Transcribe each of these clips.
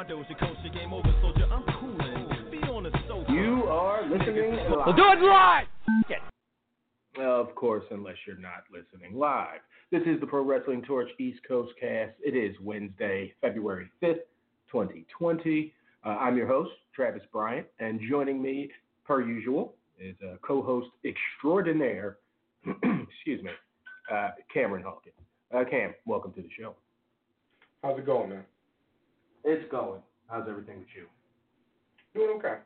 My Doja culture game over, soldier. I'm coolin'. Be on the sofa. You are listening live. We'll do it live! Of course, unless you're not listening live. This is the Pro Wrestling Torch East Coast cast. It is Wednesday, February 5th, 2020. Uh, I'm your host, Travis Bryant, and joining me, per usual, is uh, co host extraordinaire, excuse me, uh, Cameron Hawkins. Uh, Cam, welcome to the show. How's it going, man? It's going. How's everything with you? Doing okay.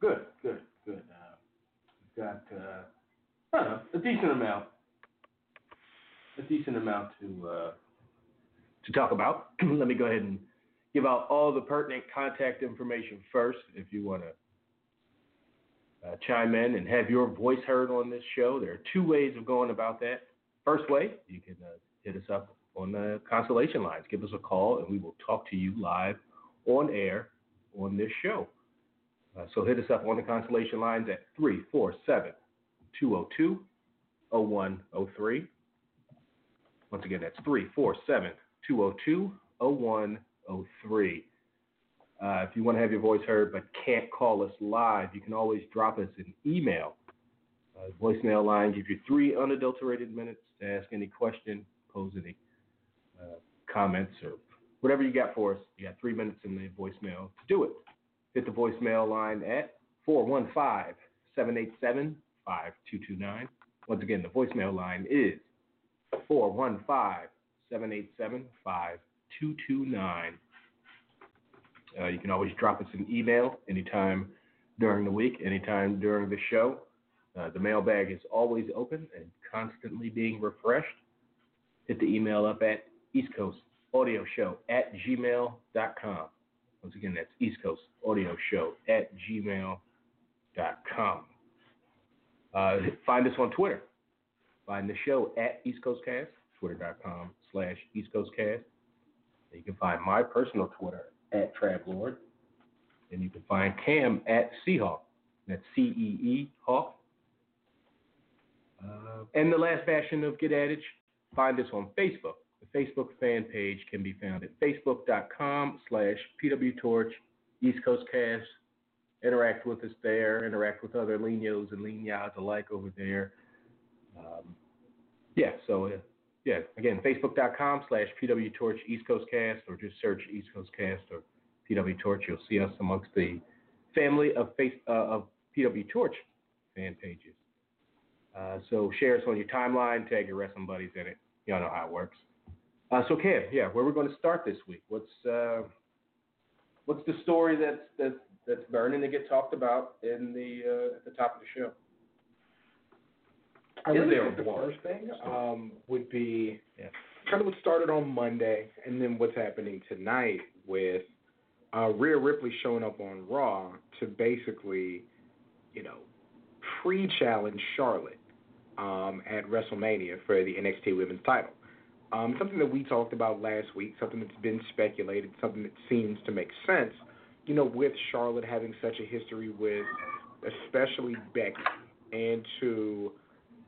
Good, good, good. Uh, we've got uh, I don't know, a decent amount, a decent amount to uh, to talk about. Let me go ahead and give out all the pertinent contact information first. If you want to uh, chime in and have your voice heard on this show, there are two ways of going about that. First way, you can uh, hit us up on the constellation lines. Give us a call, and we will talk to you live on air on this show. Uh, so hit us up on the constellation lines at 347 202 0103. Once again, that's 347 202 0103. Uh, If you want to have your voice heard but can't call us live, you can always drop us an email. Uh, voicemail line gives you three unadulterated minutes to ask any question, pose any uh, comments, or whatever you got for us. You got three minutes in the voicemail to do it. Hit the voicemail line at 415 787 5229. Once again, the voicemail line is 415 787 5229. Uh, you can always drop us an email anytime during the week, anytime during the show. Uh, the mailbag is always open and constantly being refreshed. Hit the email up at East Coast Audio Show at gmail.com. Once again, that's East Coast Audio Show at gmail.com. Uh, find us on Twitter. Find the show at East Coast Cast, twitter.com slash East Coast Cast. You can find my personal Twitter at Travlord. And you can find Cam at Seahawk. That's C E E Hawk. Uh, and the last fashion of Get Adage, find us on Facebook. Facebook fan page can be found at facebook.com slash pwtorch East Coast Cast. Interact with us there. Interact with other Linos and Linyas alike over there. Um, yeah, so uh, yeah, again, facebook.com slash pwtorch East Coast Cast, or just search East Coast Cast or PW Torch. You'll see us amongst the family of face uh, of fan pages. Uh, so share us on your timeline, tag your wrestling buddies in it. Y'all know how it works. Uh, so Cam, yeah, where we're going to start this week? What's uh, what's the story that's that's that's burning to get talked about in the uh, at the top of the show? I Is really there think the one? first thing um, would be Yeah. kind of what started on Monday, and then what's happening tonight with uh, Rhea Ripley showing up on Raw to basically, you know, pre-challenge Charlotte um, at WrestleMania for the NXT Women's Title. Um, something that we talked about last week, something that's been speculated, something that seems to make sense. You know, with Charlotte having such a history with, especially Becky, and to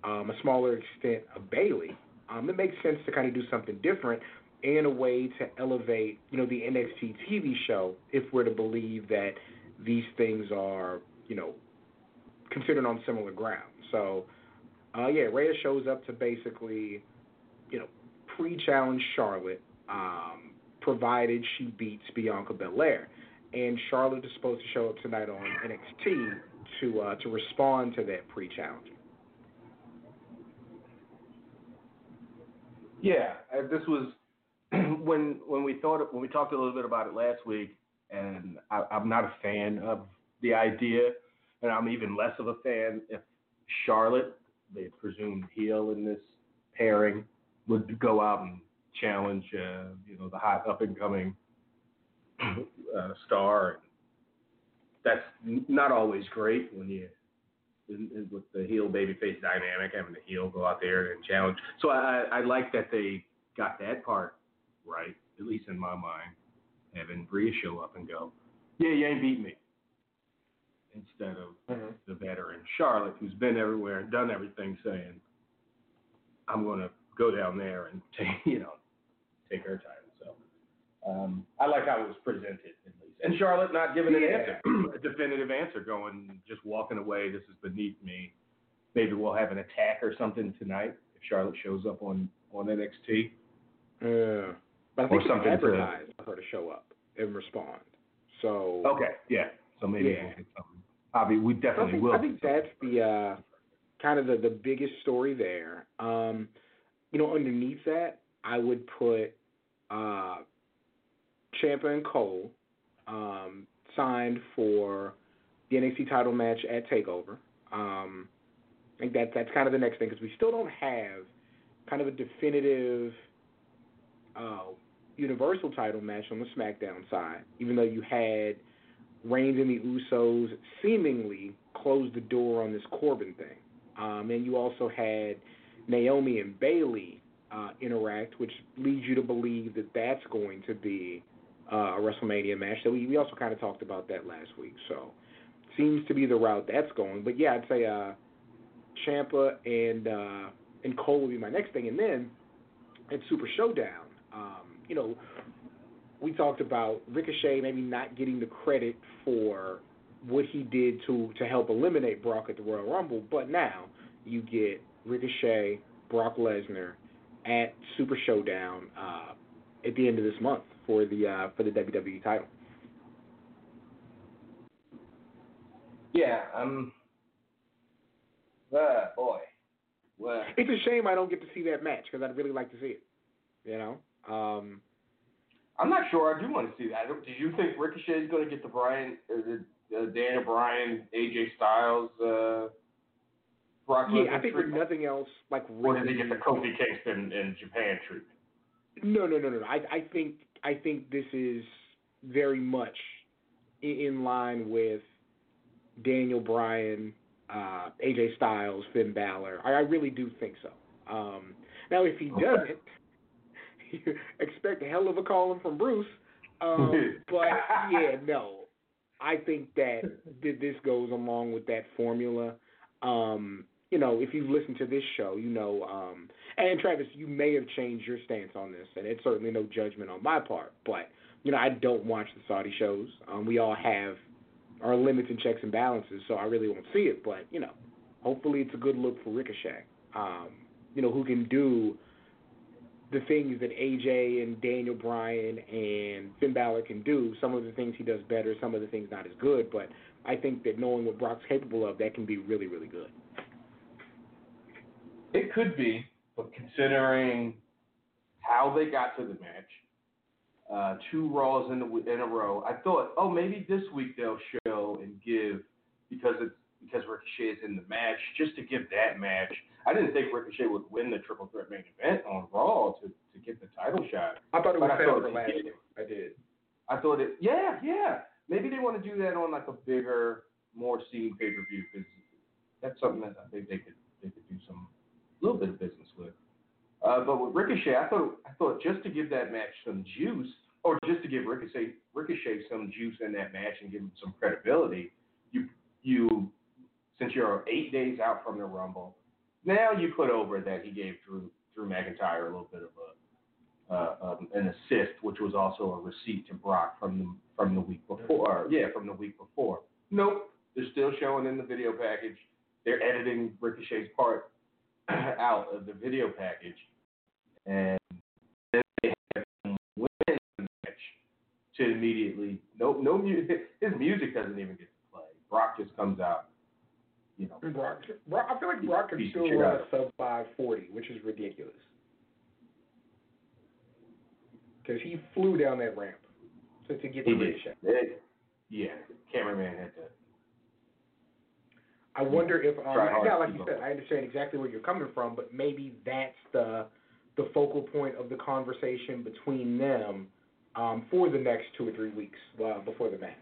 um, a smaller extent of Bayley, um, it makes sense to kind of do something different and a way to elevate, you know, the NXT TV show if we're to believe that these things are, you know, considered on similar ground. So, uh, yeah, Rhea shows up to basically, pre-challenge Charlotte, um, provided she beats Bianca Belair. And Charlotte is supposed to show up tonight on NXT to uh, to respond to that pre-challenge. Yeah, this was when when we thought when we talked a little bit about it last week, and I, I'm not a fan of the idea, and I'm even less of a fan if Charlotte, the presumed heel in this pairing, would go out and challenge, uh, you know, the hot up and coming uh, star. That's not always great when you in, in, with the heel babyface dynamic, having the heel go out there and challenge. So I, I like that they got that part right, at least in my mind. Having Rhea show up and go, yeah, you ain't beat me. Instead of Mhm. the veteran Charlotte, who's been everywhere and done everything, saying, I'm going to go down there and take, you know, take her time. So um, I like how it was presented, at least. And Charlotte not giving an Yeah. answer, a definitive answer, going, just walking away, this is beneath me. Maybe we'll have an attack or something tonight if Charlotte shows up on, on NXT. Yeah. But I Or think it's something advertised for her to show up and respond. So Okay, yeah. So maybe Yeah. we'll get something. Bobby, we I definitely think, will. I think that's the uh, kind of the, the biggest story there. Um, you know, underneath that, I would put uh, Ciampa and Cole um, signed for the NXT title match at Takeover. Um, I think that that's kind of the next thing because we still don't have kind of a definitive uh, Universal title match on the SmackDown side, even though you had Reigns and the Usos seemingly closed the door on this Corbin thing. Um, and you also had Naomi and Bayley uh, interact, which leads you to believe that that's going to be uh, a WrestleMania match. So we, we also kind of talked about that last week. So seems to be the route that's going. But yeah, I'd say uh, Ciampa and uh, and Cole will be my next thing. And then at Super Showdown, um, you know, we talked about Ricochet maybe not getting the credit for what he did to to help eliminate Brock at the Royal Rumble, but now you get Ricochet, Brock Lesnar at Super Showdown uh, at the end of this month for the uh, for the WWE title. Yeah, um, uh, boy. Well, It's a shame I don't get to see that match because I'd really like to see it. You know, um, I'm not sure. I do want to see that. Do you think Ricochet is going to get the Brian, uh, the uh, Daniel Bryan, AJ Styles, uh, Brock yeah, I think treatment? nothing else like Or did he get the Kofi Kingston in Japan treatment? No, no, no, no. I, I think I think this is very much in line with Daniel Bryan, uh, AJ Styles, Finn Balor. I, I really do think so. Um, now, if he doesn't, you expect a hell of a calling from Bruce. Um, but yeah, no, I think that th- this goes along with that formula. Um, you know, if you've listened to this show, you know, um, and Travis, you may have changed your stance on this, and it's certainly no judgment on my part. But you know, I don't watch the Saudi shows. Um, we all have our limits and checks and balances, so I really won't see it. But you know, hopefully, it's a good look for Ricochet. Um, you know, who can do the things that AJ and Daniel Bryan and Finn Balor can do. Some of the things he does better, some of the things not as good. But I think that knowing what Brock's capable of, that can be really, really good. It could be, but considering how they got to the match, uh, two Raws in a, in a row, I thought, oh, maybe this week they'll show and give because it's because Ricochet is in the match, just to give that match. I didn't think Ricochet would win the triple threat main event on Raw to, to get the title shot. I thought it was I set up for last did. week. I did. I thought it, yeah, yeah. Maybe they want to do that on like a bigger, more seen pay per view because that's something that I think they could they could do some little bit of business with. Uh, but with Ricochet, I thought I thought just to give that match some juice, or just to give Ricochet Ricochet some juice in that match and give him some credibility, you you since you're eight days out from the Rumble, now you put over that he gave Drew Drew McIntyre a little bit of a uh, um, an assist, which was also a receipt to Brock from the from the week before. Yeah, from the week before. Nope, they're still showing in the video package. They're editing Ricochet's part out of the video package, and then they have him win the match to immediately no no music. His music doesn't even get to play. Brock just comes out. You know, Brock, Brock, I feel like Brock can still run a sub 540, which is ridiculous. Because he flew down that ramp to, to get he the did. ring shot. It- yeah, cameraman had to. I wonder if, um, yeah, like keep you said, I understand exactly where you're coming from, but maybe that's the the focal point of the conversation between them um, for the next two or three weeks uh, before the match.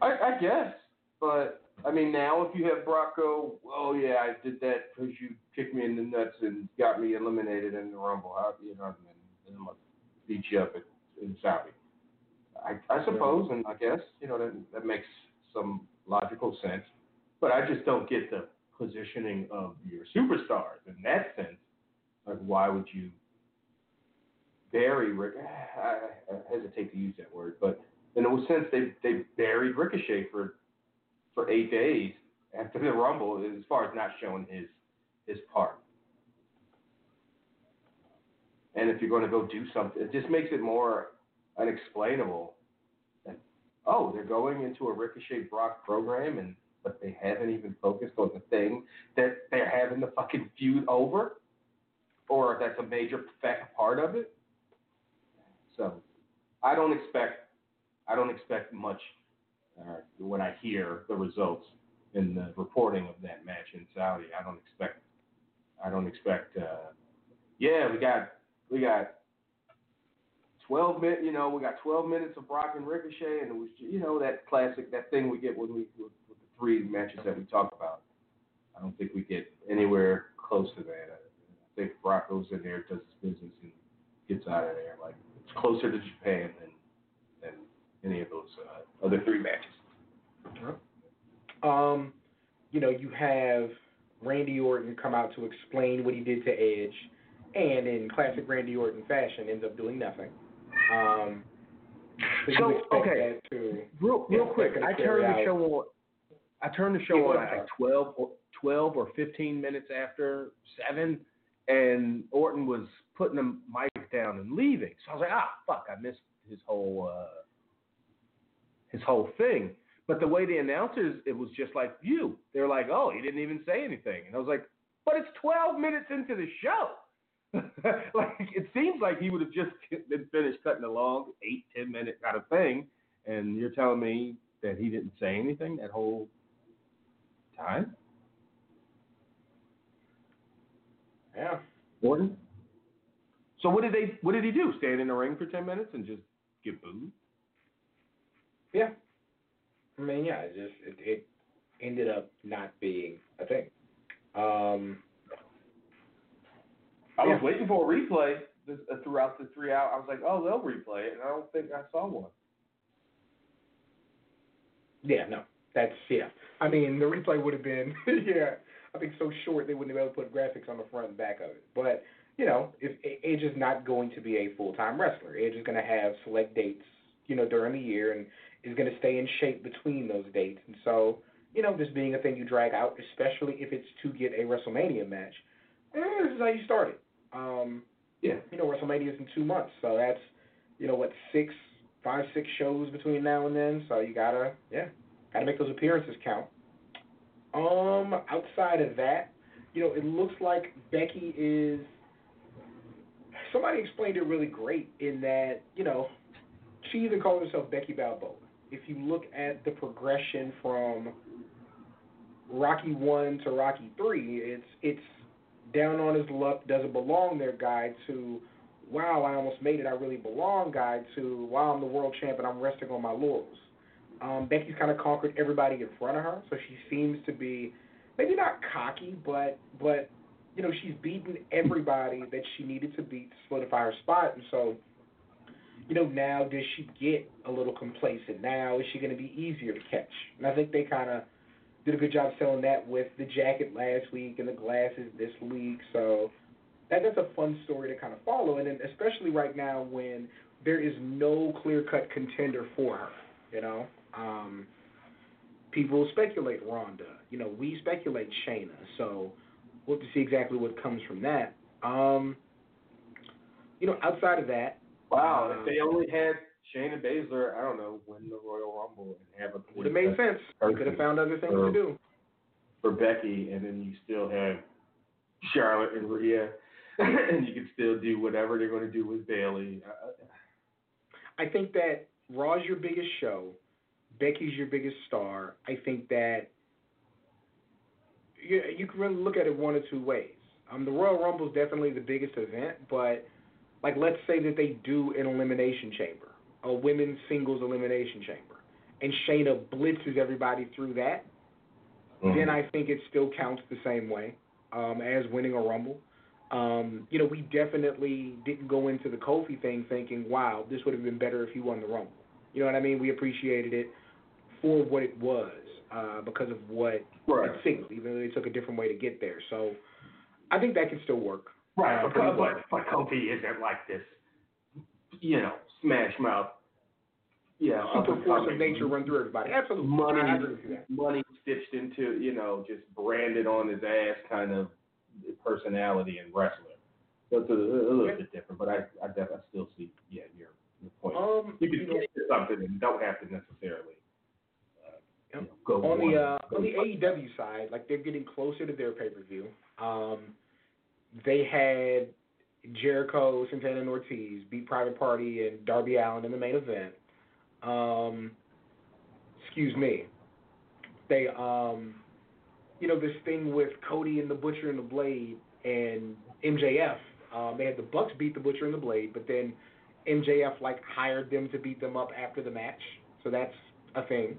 I, I guess, but I mean, now if you have Brock go, oh yeah, I did that because you kicked me in the nuts and got me eliminated in the Rumble. How, you know, and then I'm gonna beat you up at, in Saudi. I, I suppose, and I guess you know that that makes some logical sense, but I just don't get the positioning of your superstars in that sense. Like, why would you bury Rick? I, hesitate to use that word, but in a sense, they they buried Ricochet for for eight days after the Rumble, as far as not showing his his part. And if you're going to go do something, it just makes it more unexplainable. Oh, they're going into a Ricochet Brock program, and but they haven't even focused on the thing that they're having the fucking feud over, or that's a major part of it. So, I don't expect I don't expect much uh, when I hear the results in the reporting of that match in Saudi. I don't expect. I don't expect. Uh, yeah, we got we got twelve minutes. You know, we got twelve minutes of Brock and Ricochet, and it was you know that classic that thing we get when we with, with the three matches that we talk about. I don't think we get anywhere close to that. I think Brock goes in there, does his business, and gets out of there. Like it's closer to Japan than than any of those uh, other three matches. Um, you know, you have Randy Orton come out to explain what he did to Edge, and in classic Randy Orton fashion, ends up doing nothing. Um, so So, okay. to Real, real quick, I turned the out- show on. I turned the show on ahead. like 12 or 12 or 15 minutes after seven, and Orton was putting the mic down and leaving. So I was like, ah, fuck, I missed his whole uh, his whole thing. But the way the announcers, it was just like you. They were like, oh, he didn't even say anything, and I was like, but it's 12 minutes into the show. like it seems like he would have just been finished cutting a long eight ten minute kind of thing, and you're telling me that he didn't say anything that whole time, yeah. Gordon. So what did they? What did he do? Stand in the ring for ten minutes and just get booed? Yeah. I mean, yeah, it just it, it ended up not being a thing. Um, I was Yeah. waiting for a replay this, uh, throughout the three hours. I was like, oh, they'll replay it, and I don't think I saw one. yeah, no, that's yeah. I mean, the replay would have been yeah. I think so short they wouldn't have been able to put graphics on the front and back of it. But you know, if Edge is not going to be a full time wrestler, Edge is going to have select dates, you know, during the year, and is going to stay in shape between those dates. And so, you know, this being a thing you drag out, especially if it's to get a WrestleMania match, eh, this is how you start it. Um, Yeah. you know, WrestleMania is in two months, so that's, you know, what six, five, six shows between now and then. So you gotta, yeah, gotta make those appearances count. Um, outside of that, you know, it looks like Becky is. Somebody explained it really great in that, you know, she even calls herself Becky Balboa. If you look at the progression from Rocky one to Rocky three, it's it's down on his luck, doesn't belong there guy to wow, I almost made it, I really belong guy to wow, I'm the world champ and I'm resting on my laurels. Um, Becky's kind of conquered everybody in front of her, so she seems to be maybe not cocky, but but you know she's beaten everybody that she needed to beat to solidify her spot, and so you know now does she get a little complacent? Now is she going to be easier to catch? And I think they kind of did a good job selling that with the jacket last week and the glasses this week, so that that's a fun story to kind of follow, and then especially right now when there is no clear cut contender for her, you know. Um, people speculate Ronda. You know, we speculate Shayna. So we'll have to see exactly what comes from that. Um, you know, outside of that, Wow, Uh, if they only had Shayna Baszler, I don't know, win the Royal Rumble and have a would have made sense. You could have found other things to do. for Becky, and then you still have Charlotte and Rhea, and you can still do whatever they're going to do with Bayley. Uh, I think that Raw's your biggest show, Becky's your biggest star. I think that you you can really look at it one or two ways. Um, the Royal Rumble is definitely the biggest event, but like let's say that they do an elimination chamber, a women's singles elimination chamber, and Shayna blitzes everybody through that. Then I think it still counts the same way um, as winning a Rumble. Um, you know, we definitely didn't go into the Kofi thing thinking, wow, this would have been better if he won the Rumble. You know what I mean? We appreciated it for what it was uh, because of what Right. it signaled, even though they took a different way to get there. So I think that can still work. Right, Uh, but, but, but Kofi isn't like this, you know, smash mouth, know, up Super force of nature run through everybody. Absolutely. money, I agree with you money stitched into, you know, just branded on his ass kind of personality and wrestler. So it's a, a little Yeah. bit different, but I, I definitely still see, yeah, your, your point. Um, you can you know, get to something and don't have to necessarily uh, you know, go on one- the uh, on the one- AEW side, like they're getting closer to their pay per view. Um, they had Jericho, Santana, and Ortiz beat Private Party and Darby Allin in the main event. Um, excuse me. They um, you know this thing with Cody and the Butcher and the Blade and MJF. Um, they had the Bucks beat the Butcher and the Blade, but then MJF like hired them to beat them up after the match. So that's a thing.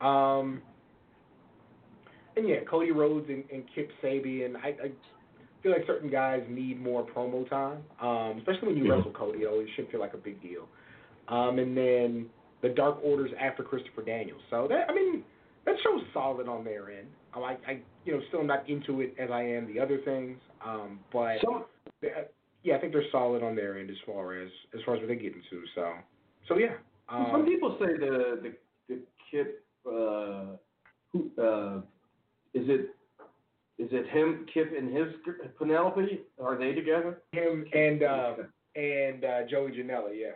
Um, and yeah, Cody Rhodes and, and Kip Sabian. I, I feel like certain guys need more promo time, um, especially when you Yeah. wrestle Cody. It always should feel like a big deal. Um, and then the Dark Orders after Christopher Daniels. So that I mean, that show's solid on their end. I, I you know still not into it as I am the other things, um, but Some, yeah, I think they're solid on their end as far as as far as what they get into. So so yeah. Um, some people say the the the Kip uh, who uh, is it is it him Kip and his Penelope are they together? him and uh, and uh, Joey Janela, yeah.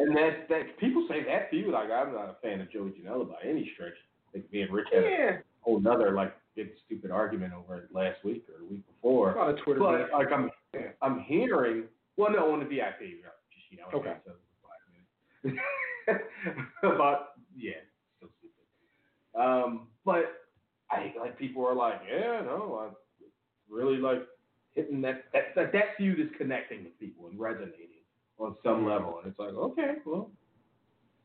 And that that people say that feud like I'm not a fan of Joey Janela by any stretch. Like me and Rich had a whole nother like big stupid argument over it last week or the week before. On a Twitter. But beef. like I'm I'm hearing well no on the VIP you know, just you know Okay. so five minutes. but yeah still stupid. Um, but I like people are like yeah no I'm really like hitting that that that, that feud is connecting with people and resonating on some level and it's like okay well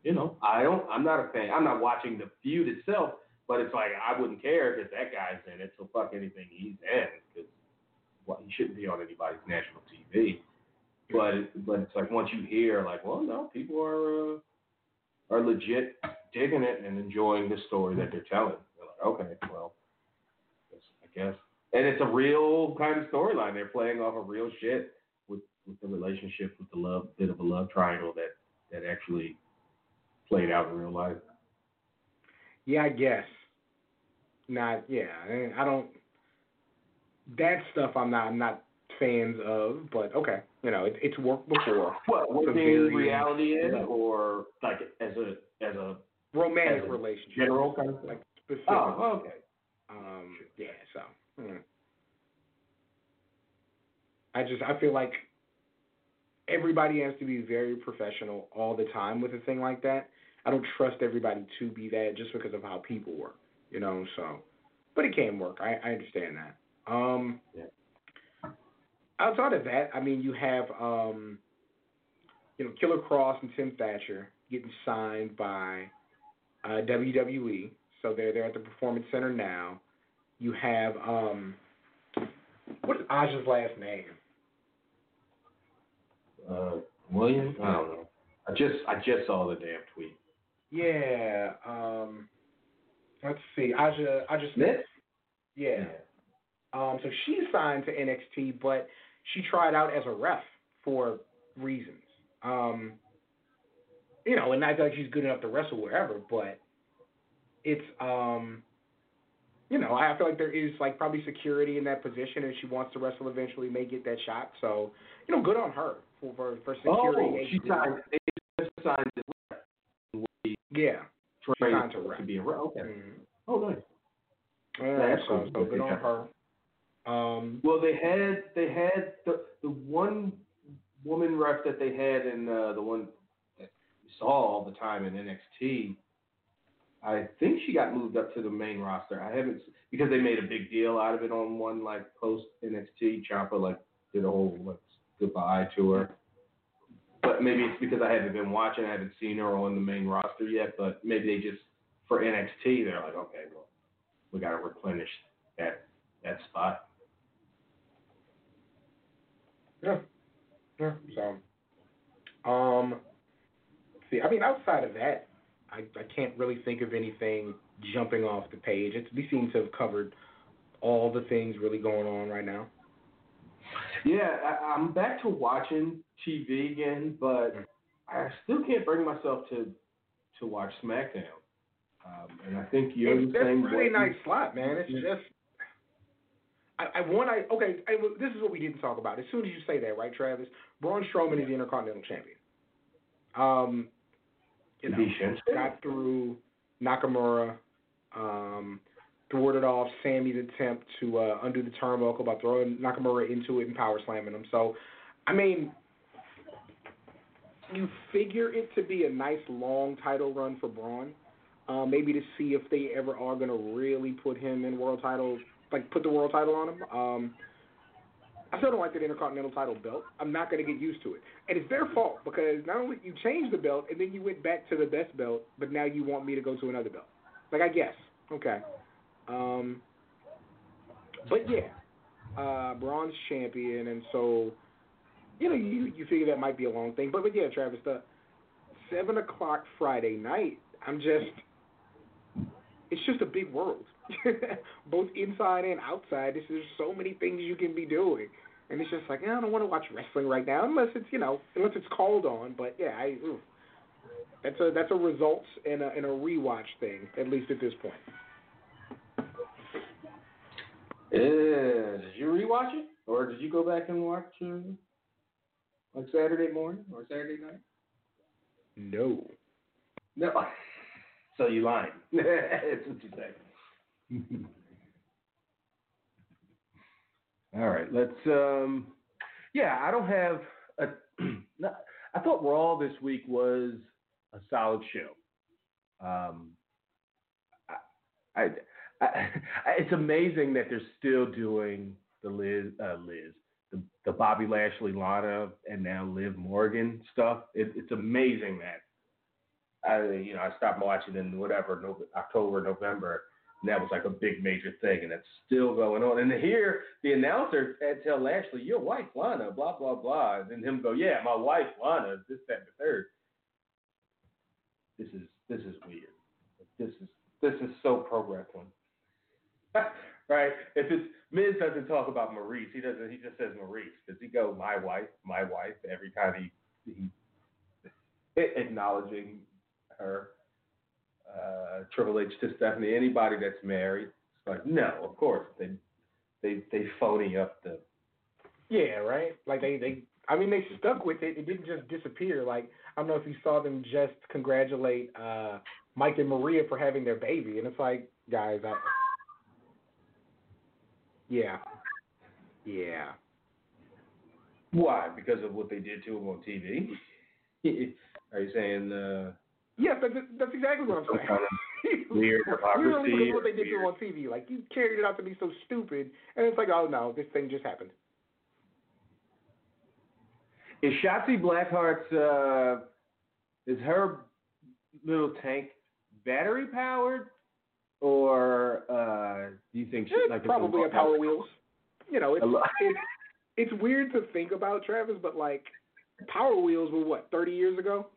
you know I don't I'm not a fan I'm not watching the feud itself but it's like I wouldn't care if that guy's in it so fuck anything he's in because well, he shouldn't be on anybody's national TV. But but it's like once you hear like, well, no, people are uh, are legit digging it and enjoying the story that they're telling. They're like, okay, well, I guess. And it's a real kind of storyline. They're playing off of real shit with with the relationship, with the love bit of a love triangle that that actually played out in real life. yeah, I guess. Not yeah. I- I don't. That stuff I'm not. I'm not fans of. But okay, you know, it, it's worked before. What It's a very- reality in, yeah. or like as a as a Romantic As a relationship. general kind of thing? Like specific. Oh, okay. Um, yeah, so hmm. I just I feel like everybody has to be very professional all the time with a thing like that. I don't trust everybody to be that just because of how people work, you know. So, but it can work. I, I understand that. Um, Yeah. outside of that, I mean, you have um, you know Killer Kross and Tim Thatcher getting signed by uh, WWE. So they're they're at the Performance Center now. You have um, what is Aja's last name? Uh, William? I don't know. I just I just saw the damn tweet. Yeah. Um, let's see. Aja Aja Smith. Yeah. Um, so she signed to NXT, but she tried out as a ref for reasons. Um, you know, and not like she's good enough to wrestle wherever, but it's um, you know, I feel like there is like probably security in that position, and she wants to wrestle eventually, may get that shot. So, you know, good on her for for Oh, she signed. They just signed it. Yeah. Trained to to be a rep. Okay. Mhm. Oh, nice. Yeah, That's so, cool. so good on her. Um, Well, they had they had the the one woman ref that they had in uh, the one that we saw all the time in NXT. I think she got moved up to the main roster. I haven't because they made a big deal out of it on one like post NXT. Ciampa like did a whole like goodbye to her. But maybe it's because I haven't been watching. I haven't seen her on the main roster yet. But maybe they just for NXT they're like, okay, well, we got to replenish that that spot. yeah. Yeah. So, um, see, I mean, outside of that, I, I can't really think of anything jumping off the page. It's, we seem to have covered all the things really going on right now. Yeah, I, I'm back to watching TV again, but I still can't bring myself to to watch SmackDown. Um, and I think you're It's, the that's same a really nice slot, man. It's just. I, I want I okay. I, this is what we didn't talk about. As soon as you say that, right, Travis? Braun Strowman is the Intercontinental Champion. Um, you know, got through Nakamura, um, thwarted off Sami's attempt to uh, undo the turnbuckle by throwing Nakamura into it and power slamming him. So, I mean, you figure it to be a nice long title run for Braun. Uh, maybe to see if they ever are going to really put him in world title, like put the world title on him. Um, I still don't like that Intercontinental title belt. I'm not going to get used to it. And it's their fault because not only you changed the belt and then you went back to the best belt, but now you want me to go to another belt. Like, I guess. Okay. Um, but yeah, uh, Braun's champion, and so, you know, you, you figure that might be a long thing. But, but yeah, Travis, the 7 o'clock Friday night, I'm just, it's just a big world. Both inside and outside, there's just so many things you can be doing. And it's just like, I don't want to watch wrestling right now unless it's, you know, unless it's called on. But yeah, I, oof. that's a that's a results and a and a rewatch thing, at least at this point. Yeah, did you rewatch it, or did you go back and watch uh, like Saturday morning or Saturday night? No. No. So you lying? That's what you say. All right, let's. um Yeah, I don't have a. no, I thought Raw this week was a solid show. Um, I, I, I, it's amazing that they're still doing the Liz, uh, Liz, the, the Bobby Lashley, Lana, and now Liv Morgan stuff. It, it's amazing that I, you know, I stopped watching in whatever October, November, and that was like a big major thing, and it's still going on. And to hear the announcer tell Lashley, "Your wife, Lana," blah blah blah, and then him go, "Yeah, my wife, Lana," this, that, and the third. This is this is weird. This is this is so pro wrestling. right? If it's Miz doesn't talk about Maryse, he doesn't. He just says Maryse. Does he go my wife, my wife every time he he acknowledging her? Uh, Triple H to Stephanie. Anybody that's married, it's like no, of course they they they phony up the. Yeah, right. Like they, they. I mean, they stuck with it. It didn't just disappear. Like I don't know if you saw them just congratulate uh Mike and Maria for having their baby, and it's like, guys, I. Yeah. Yeah. Why? Because of what they did to him on TV. Are you saying? Uh, Yes, that's that's exactly what I'm saying. kind of weird hypocrisy because what they did to him on TV. Like you carried it out to be so stupid, and it's like, oh no, this thing just happened. Is Shotzi Blackheart's uh, is her little tank battery powered, or uh, do you think she Eh, like probably a Power Wheels. You know, it's it's it's weird to think about Travis, but like Power Wheels were what thirty years ago.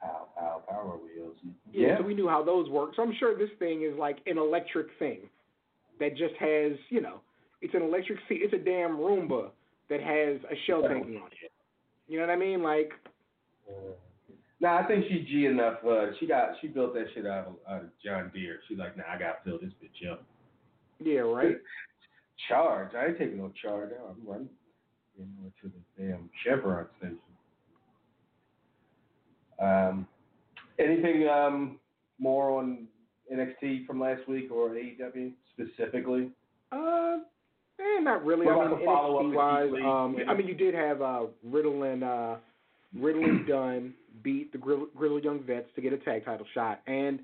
Pow, pow, power wheels. Yeah, so we knew how those worked. So I'm sure this thing is like an electric thing that just has, you know, it's an electric seat. It's a damn Roomba that has a shell tanking on it. You know what I mean? Like, Nah, I think she's G enough. Uh, she got she built that shit out of, out of John Deere. She's like, nah, I gotta fill this bitch up. yeah, right. Charge. I ain't taking no charge. I'm running. fucking or to the damn Chevron station. Um, anything um, more on NXT from last week or AEW specifically? Uh, eh, not really. What I mean, NXT wise, um, I mean, you did have uh, Riddle and uh, Riddle and Dunn beat the Grizzle Young Vets to get a tag title shot, and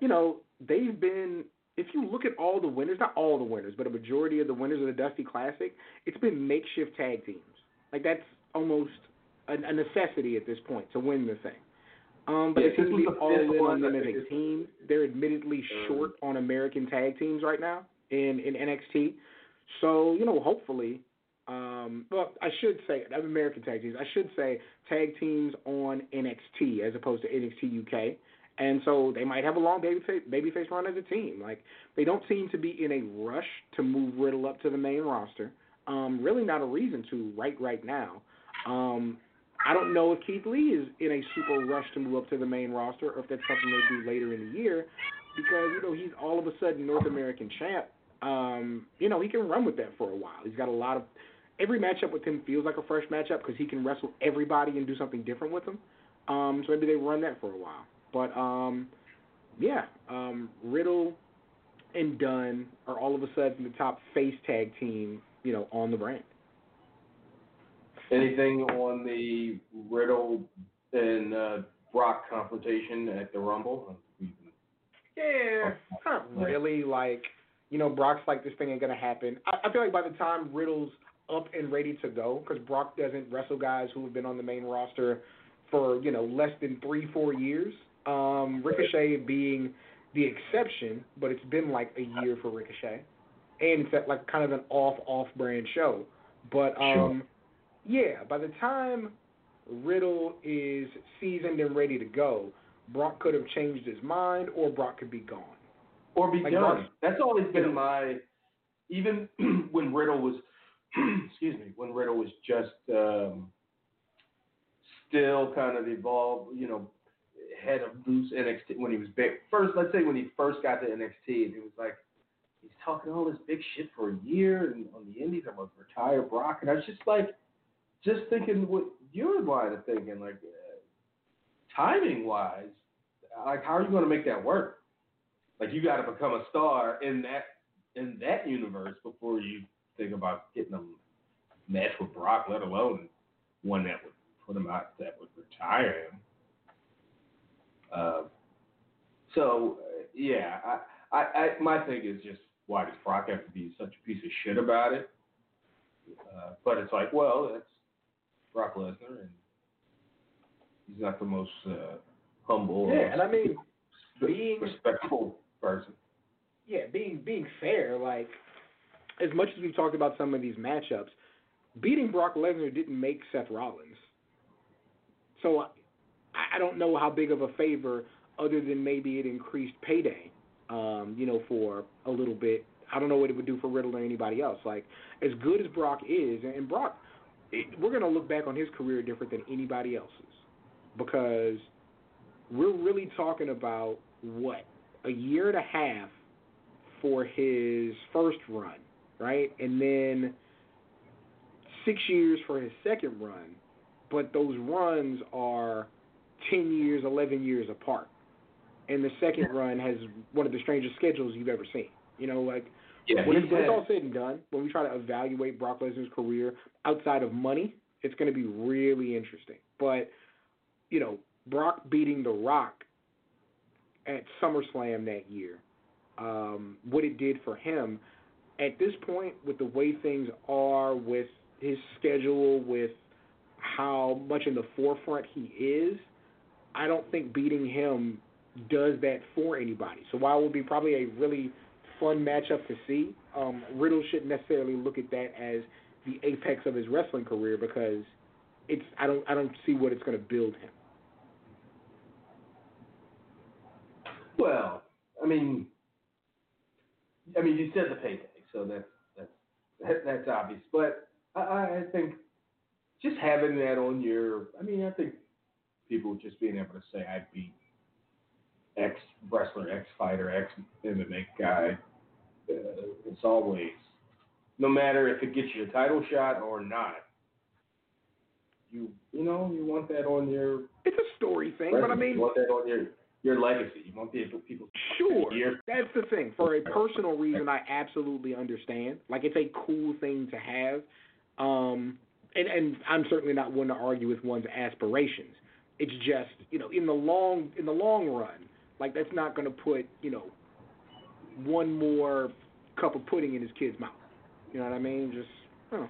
you know they've been. If you look at all the winners, not all the winners, but a majority of the winners of the Dusty Classic, it's been makeshift tag teams. Like that's almost a, a necessity at this point to win the thing. Um, but Yeah, they seem to be all in on them as a team. They're admittedly Um, short on American tag teams right now in in NXT. So you know, hopefully, um, well, I should say American tag teams. I should say tag teams on NXT as opposed to NXT UK. And so they might have a long babyface babyface run as a team. Like they don't seem to be in a rush to move Riddle up to the main roster. Um, really, not a reason to right right now. Um, I don't know if Keith Lee is in a super rush to move up to the main roster, or if that's something they do later in the year, because you know he's all of a sudden North American champ. Um, you know he can run with that for a while. He's got a lot of every matchup with him feels like a fresh matchup because he can wrestle everybody and do something different with them. Um, so maybe they run that for a while. But um, yeah, um, Riddle and Dunn are all of a sudden the top face tag team, you know, on the brand. Anything on the Riddle and uh, Brock confrontation at the Rumble? Yeah, not really. Like, you know, Brock's like, this thing ain't gonna happen. I, I feel like by the time Riddle's up and ready to go, because Brock doesn't wrestle guys who have been on the main roster for you know less than three, four years. Um, Ricochet being the exception, but it's been like a year for Ricochet, and it's at like kind of an off-off brand show. But um, yeah, by the time Riddle is seasoned and ready to go, Brock could have changed his mind, or Brock could be gone. Or be Like done. Brock- That's always been my. Even when Riddle was, excuse me, when Riddle was just um, still kind of evolved, you know, head of loose NXT when he was big. First, let's say when he first got to NXT, and it was like he's talking all this big shit for a year and on the Indies. I'm gonna retire Brock, and I was just like, just thinking what your line of thinking, like uh, timing wise, like how are you going to make that work? Like you got to become a star in that in that universe before you think about getting a match with Brock, let alone one that would put him out that would retire him. Uh, so uh, yeah, I, I, I my thing is just why does Brock have to be such a piece of shit about it? Uh, but it's like, well, that's Brock Lesnar, and he's not the most uh, humble, Yeah, and I mean, being respectful person. yeah, being being fair, like as much as we've talked about some of these matchups, beating Brock Lesnar didn't make Seth Rollins. So I, I don't know how big of a favor, other than maybe it increased payday, um, you know, for a little bit. I don't know what it would do for Riddle or anybody else. Like as good as Brock is, and Brock, it, we're gonna look back on his career different than anybody else's because we're really talking about what a year and a half for his first run, right? And then six years for his second run. But those runs are 10 years, 11 years apart. And the second run has one of the strangest schedules you've ever seen. You know, like Yeah, when, it's, when it's all said and done, when we try to evaluate Brock Lesnar's career outside of money, it's going to be really interesting. But, you know, Brock beating The Rock at SummerSlam that year, um, what it did for him, at this point, with the way things are, with his schedule, with how much in the forefront he is, I don't think beating him does that for anybody. So while it would be probably a really fun matchup to see, um, Riddle shouldn't necessarily look at that as the apex of his wrestling career because it's I don't I don't see what it's going to build him. Well, I mean, I mean, you said the payday, so that's that's that, that's obvious. But I, I I think just having that on your, I mean, I think people just being able to say I beat X wrestler, X fighter, X MMA guy, uh, it's always, no matter if it gets you a title shot or not, you you know you want that on your It's a story thing, but I mean, you want that on your your legacy. You want people people Sure. That's the thing. For a personal reason, I absolutely understand. Like it's a cool thing to have. Um, and and I'm certainly not one to argue with one's aspirations. It's just you know in the long in the long run, like that's not going to put you know one more cup of pudding in his kid's mouth. You know what I mean? Just huh.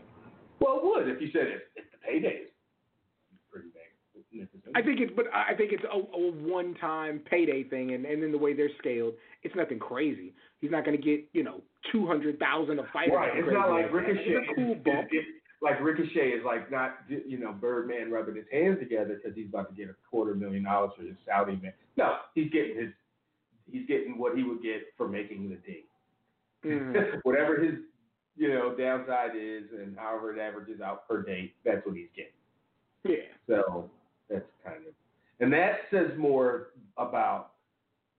Well, it would if you said it. If the payday is. I think it's, but I think it's a, a one-time payday thing, and and then the way they're scaled, it's nothing crazy. He's not going to get you know two hundred thousand a fight. Right. It's not like. Ricochet. It's a cool is- bump. is- like Ricochet is like not you know Birdman rubbing his hands together because he's about to get a quarter million dollars for his Saudi man. No, he's getting his he's getting what he would get for making the ding. Mhm. Whatever his you know downside is, and however it averages out per date, that's what he's getting. Yeah. So that's kind of, and that says more about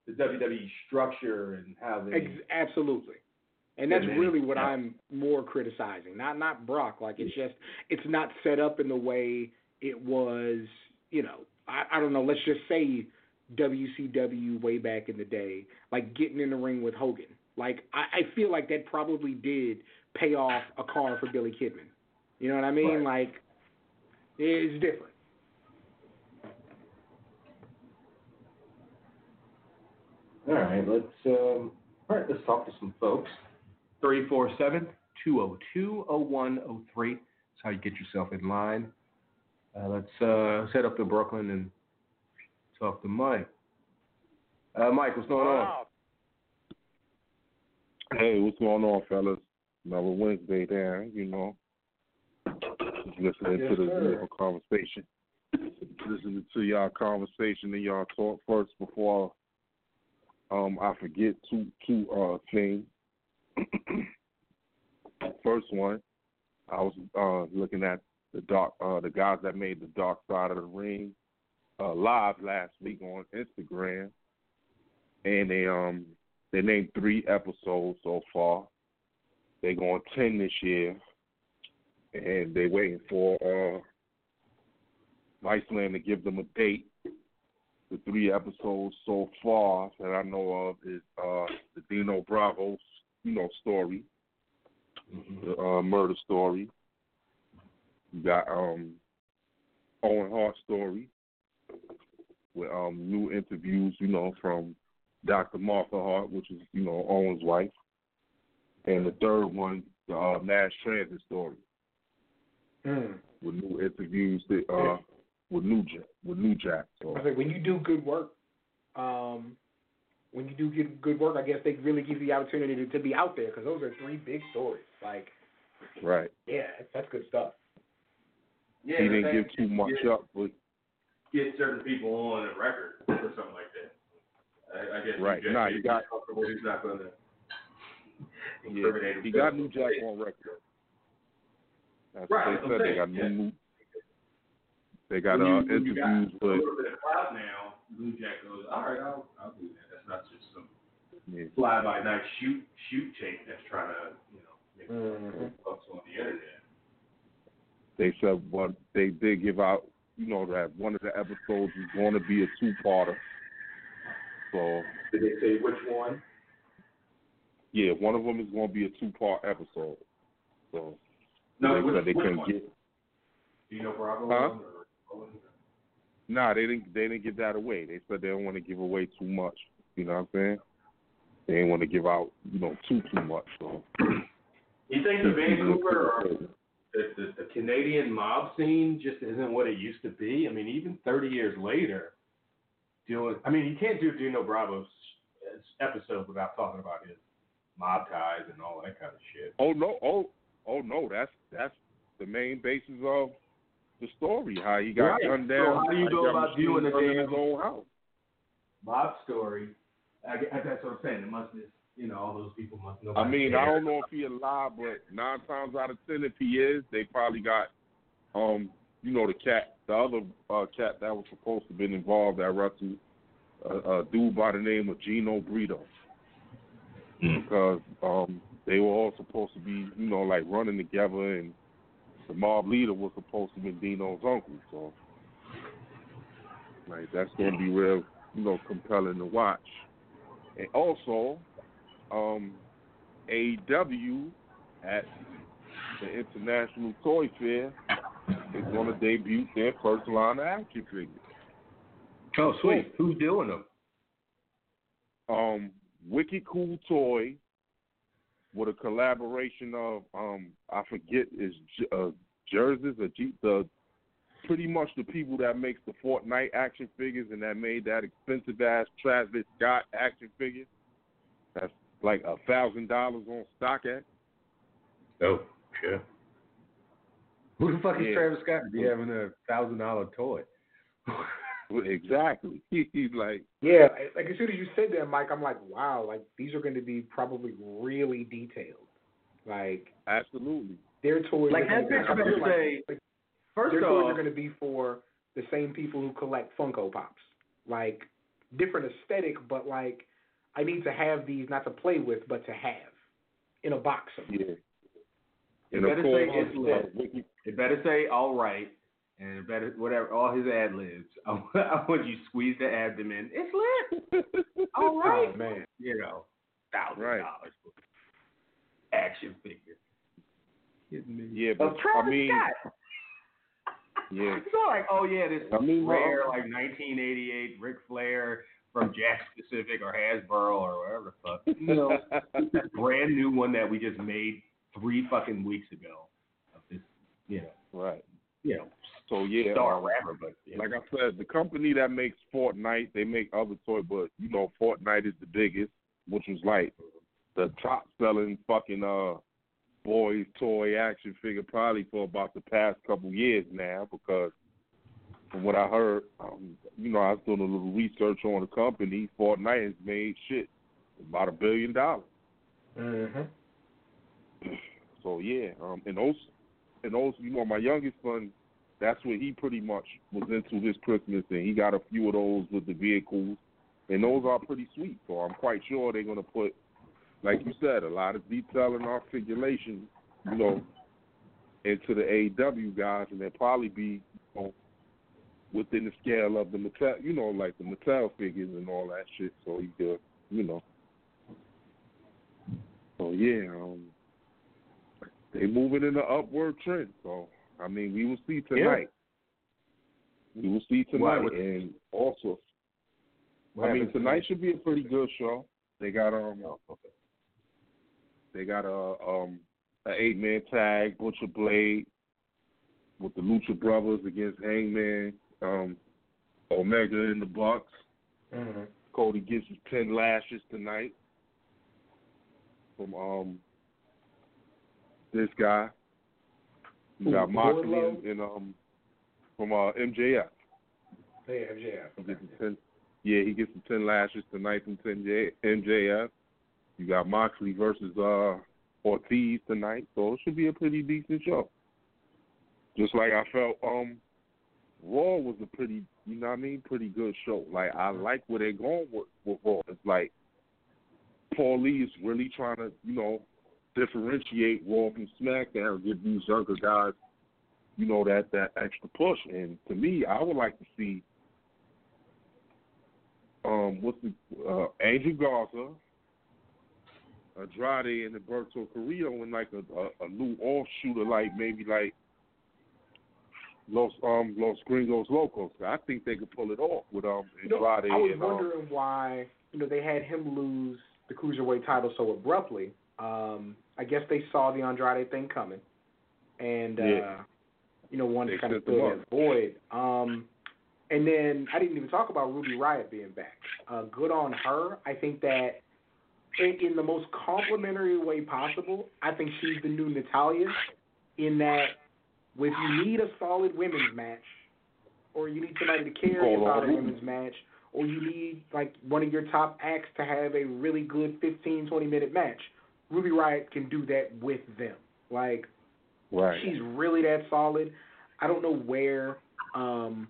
the WWE structure and how they. Ex- absolutely. And that's man. really what Yeah. I'm more criticizing. Not not Brock. Like it's just it's not set up in the way it was. You know, I, I don't know. Let's just say WCW way back in the day, like getting in the ring with Hogan. Like I, I feel like that probably did pay off a car for Billy Kidman. You know what I mean? Like it's different. All right, let's um, all right, let's talk to some folks. 347-202-0103. That's how you get yourself in line. Uh, let's uh, head up to Brooklyn and talk to Mike. Uh, Mike, what's going on? Hey, what's going on, fellas? Another Wednesday there, you know. Just listening Yes, to the sir. conversation. Listening to y'all conversation and y'all talk first before um I forget two two uh things. First one, I was uh looking at the dark uh the guys that made the dark side of the ring uh live last week on Instagram. And they um they named three episodes so far. They're going ten this year, and they're waiting for uh, Viceland to give them a date. The three episodes so far that I know of is uh, the Dino Bravo's you know story, the uh, murder story. You got um, Owen Hart story with um, new interviews, you know, from Dr. Martha Hart, which is, you know, Owen's wife. And the third one, the uh, mass transit story, Mm. with new interviews that, uh, with New Jack. With New Jack. So, I think when you do good work, um, when you do good good work, I guess they really give you the opportunity to, to be out there because those are three big stories. Like, right. yeah, that's, that's good stuff. Yeah, he didn't give too much get, up, but Get certain people on a record or something like that. I, I guess. Right. Jack Nah, you is got- He's not going to. yeah, he got New Jack on record. That's Right, what they said. They got saying, new. They got When uh, you got interviews, little bit now. New Jack goes, all right, I'll, I'll do that. That's not just some yeah, fly by night shoot shoot tape that's trying to you know make Mhm. bucks on the internet. they said what they did give out, you know, that one of the episodes is going to be a two-parter. So Did they say which one? yeah, one of them is going to be a two-part episode. So No, they which, said they which couldn't one? get. Do you know Bravo Huh? or Owen? Nah, they didn't. They didn't give that away. They said they don't want to give away too much. You know what I'm saying? They didn't want to give out, you know, too too much. So You think the Vancouver or the, the, the Canadian mob scene just isn't what it used to be? I mean, even 30 years later, doing. I mean, you can't do Dino Bravo's episode without talking about his mob ties and all that kind of shit. Oh no! Oh oh no! That's that's the main basis of the story. How he got Right. gunned So down. how do you go about machine doing a gunned in damn- his own house? Bob's story. I, guess that's what I'm saying. It must be, you know, all those people must know. I mean, I don't know if he alive, but nine times out of ten, if he is, they probably got, um, you know, the cat, the other uh, cat that was supposed to have been involved that wrestled, a, a dude by the name of Gino Brito, because um, they were all supposed to be, you know, like running together and the mob leader was supposed to be Dino's uncle. So, like, that's gonna be real, you know, compelling to watch. And also, um, AEW at the International Toy Fair is going to debut their first line of action figures. Oh, sweet. Who's doing them? Um, Wicked Cool Toy with a collaboration of um, I forget is uh, Jazwares or G- the pretty much the people that makes the Fortnite action figures and that made that expensive ass Travis Scott action figure. That's like a thousand dollars on StockX. Oh, sure. Who the fuck is Travis Scott to be having a thousand dollar toy? Exactly. He's like, Yeah, like as soon as you said that, Mike, I'm like, wow, like these are going to be probably really detailed. Like absolutely. their toys, Like, are gonna that be- picture I feel like- say- like, First their toys are going to be for the same people who collect Funko Pops. Like different aesthetic, but like I need to have these not to play with, but to have in a box. Somewhere. Yeah. it And better of say it's lit. It better say all right, and better whatever all his ad libs. I, I want you to squeeze the abdomen. It's lit. All right, Oh man, you know, thousand Right. dollars for action figure. Kidding me? Yeah, Of but Travis I mean, Scott. yeah. It's not like, oh yeah, this I mean, rare well- like 1988 Ric Flair from Jakks Pacific or Hasbro or whatever the fuck. You know, brand new one that we just made three fucking weeks ago. Of this, you know, right. you know, So yeah, star um, rapper, but you know, like I said, the company that makes Fortnite, they make other toy, but you know, Fortnite is the biggest, which was like the top selling fucking uh boys toy action figure probably for about the past couple years now because from what I heard, um, you know, I was doing a little research on the company. Fortnite has made shit about a billion dollars. mm-hmm. So yeah, um, and those, and those, you know, my youngest son, that's what he pretty much was into this Christmas, and he got a few of those with the vehicles, and those are pretty sweet. So I'm quite sure they're gonna put, like you said, a lot of detail and articulation, you know, into the AEW guys, and they'll probably be, you know, within the scale of the Mattel, you know, like the Mattel figures and all that shit. So you could, you know. So yeah, um, they moving in the upward trend. So I mean, we will see tonight. We will see tonight, and also, What I mean, tonight should be a pretty good show. They got um, Oh, okay. they got a um, a eight man tag, Butcher Blade, with the Lucha Brothers against Hangman, um, Omega in the Bucks. Mm-hmm. Cody gets his ten lashes tonight from um this guy. You got Moxley and, and um from uh MJF. Hey, MJF. He gets 10, yeah, he gets the ten lashes tonight from 10 J, MJF. You got Moxley versus uh Ortiz tonight, so it should be a pretty decent show. Just like I felt um Raw was a pretty you know what I mean, pretty good show. Like I like where they're going with, with Raw. It's like Paul Lee is really trying to, you know, differentiate Raw from SmackDown, give these younger guys, you know, that that extra push. And to me, I would like to see um what's the uh Angel Garza, Andrade and Alberto Carrillo in like a, a, a new offshoot of like maybe like Los um Los Gringos Locos. I think they could pull it off with um You know, Andrade I was and um, wondering why you know they had him lose the cruiserweight title so abruptly. Um, I guess they saw the Andrade thing coming, and Yeah. uh, you know wanted They to kind of fill that void. Um, and then I didn't even talk about Ruby Riott being back. Uh, good on her. I think that in, in the most complimentary way possible, I think she's the new Natalya. In that, if you need a solid women's match, or you need somebody to carry a all solid women's match, or you need like one of your top acts to have a really good 15, 20 minute match, Ruby Riott can do that with them. Like right. she's really that solid. I don't know where um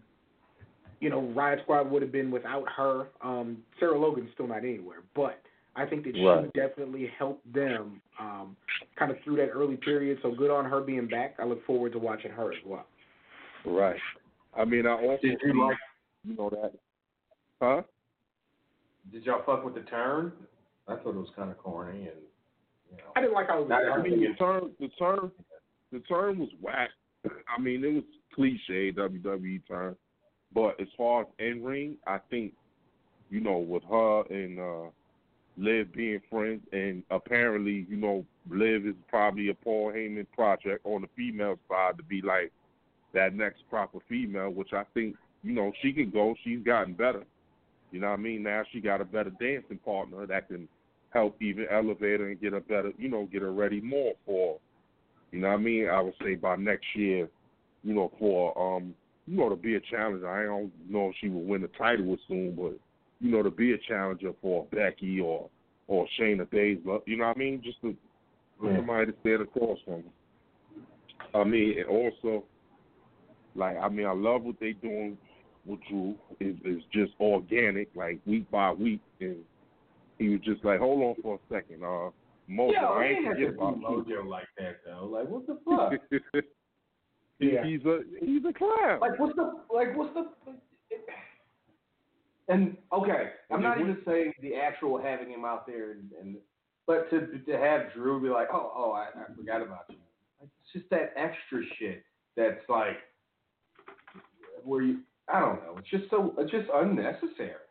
you know Riott Squad would have been without her. Um Sarah Logan's still not anywhere, but I think that Right. she definitely helped them um, kind of through that early period. So good on her being back. I look forward to watching her as well. Right. I mean, I also Did you see, like? you know that, huh? Did y'all fuck with the turn? I thought it was kind of corny and you know. I didn't like how it was. I mean, the turn, the turn, the turn was whack. I mean, it was cliche WWE turn, but as far as in ring, I think, you know, with her and uh Liv being friends, and apparently, you know, Liv is probably a Paul Heyman project on the female side to be like that next proper female, which I think, you know, she can go. She's gotten better. You know what I mean? Now she got a better dancing partner that can help even elevate her and get her better, you know, get her ready more for, you know what I mean? I would say by next year, you know, for, um, you know, to be a challenger. I don't know if she will win the title soon, but, you know, to be a challenger for Becky or, or Shayna Baszler, you know what I mean? Just to, Yeah. somebody to stand across from her. I mean, and also, like, I mean, I love what they doing with Drew. It, it's just organic, like week by week, and he was just like, "Hold on for a second, uh, Mojo, Yo, I he ain't forget about. Mojo like that though. Like what the fuck? Yeah. He's a he's a clown. like what's the like what's the and okay, I'm not even saying the actual having him out there and, and but to to have Drew be like, oh oh I, I forgot about you. It's just that extra shit that's like where you I don't know. It's just so it's just unnecessary.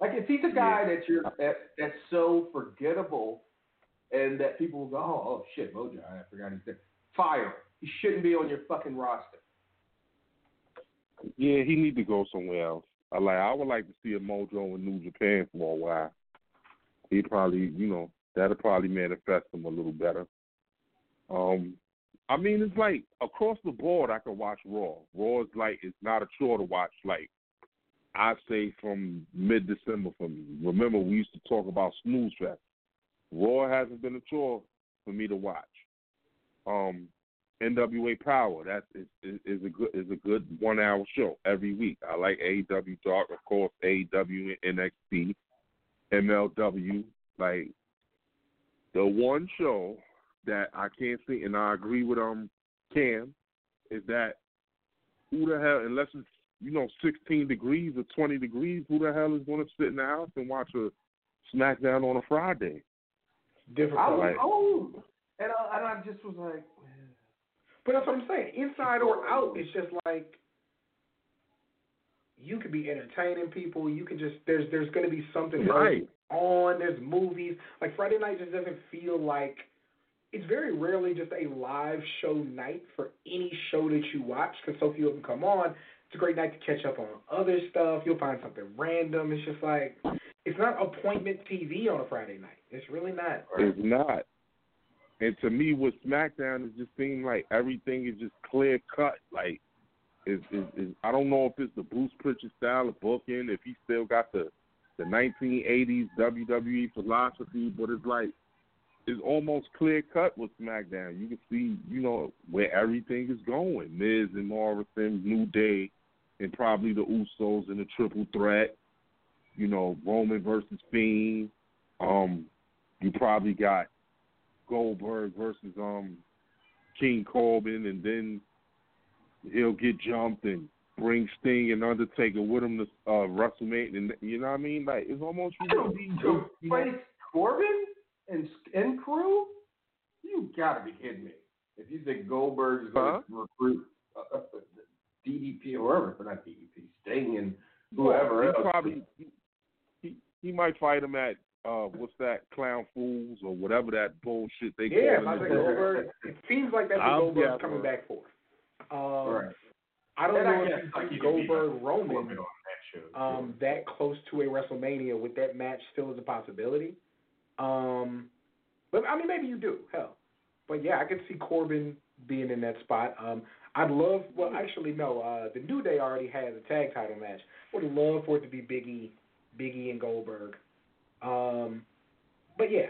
Like if he's a guy that you're that, that's so forgettable and that people will go, oh, oh shit, Mojo, I forgot he's there. Fire. He shouldn't be on your fucking roster. Yeah, he need to go somewhere else. I like. I would like to see a Mojo in New Japan for a while. He probably, you know, that'll probably manifest him a little better. Um, I mean, it's like across the board, I can watch Raw. Raw is like it's not a chore to watch. Like I say, from mid December for me. Remember, we used to talk about snooze fest. Raw hasn't been a chore for me to watch. Um, NWA Power. That is, is, is a good is a good one hour show every week. I like AEW Dark, of course, AEW and NXT, MLW. Like the one show that I can't see, and I agree with um Cam, is that who the hell, unless it's you know 16 degrees or 20 degrees, who the hell is going to sit in the house and watch a SmackDown on a Friday? Difficult. I was, Right. oh, and I, and I just was like, But that's what I'm saying. Inside or out, it's just like you could be entertaining people. You could just there's there's going to be something Right. on. There's movies. Like Friday night just doesn't feel like it's very rarely just a live show night for any show that you watch because so few of them come on. It's a great night to catch up on other stuff. You'll find something random. It's just like it's not appointment TV on a Friday night. It's really not. It's not. And to me, with SmackDown, it just seems like everything is just clear cut. Like, is is I don't know if it's the Bruce Pritchard style of booking, if he still got the the 1980s WWE philosophy, but it's like it's almost clear cut with SmackDown. You can see, you know, where everything is going. Miz and Morrison, New Day, and probably the Usos in the triple threat. You know, Roman versus Fiend. Um, you probably got Goldberg versus um King Corbin, and then he'll get jumped and bring Sting and Undertaker with him to uh, WrestleMania. And you know what I mean? Like it's almost you know, to you know, Corbin and and crew? You gotta be kidding me! If you think Goldberg's going to recruit uh, uh, DDP or whoever, but not DDP, Sting and whoever he else. probably he, he he might fight him at uh what's that Clown Fools or whatever that bullshit they Yeah, call I it. think Goldberg. It seems like that's what I'll- Goldberg's yeah, coming back for. Um, Right. I don't And know guess, if you like, see you could be Goldberg Roman Corbin on that show. um, that close to a WrestleMania with that match still is a possibility. Um, but I mean, maybe you do. Hell, but yeah, I could see Corbin being in that spot. Um, I'd love. Well, actually, no. Uh, the New Day already has a tag title match. Would love for it to be Biggie, Biggie and Goldberg. Um, but yeah,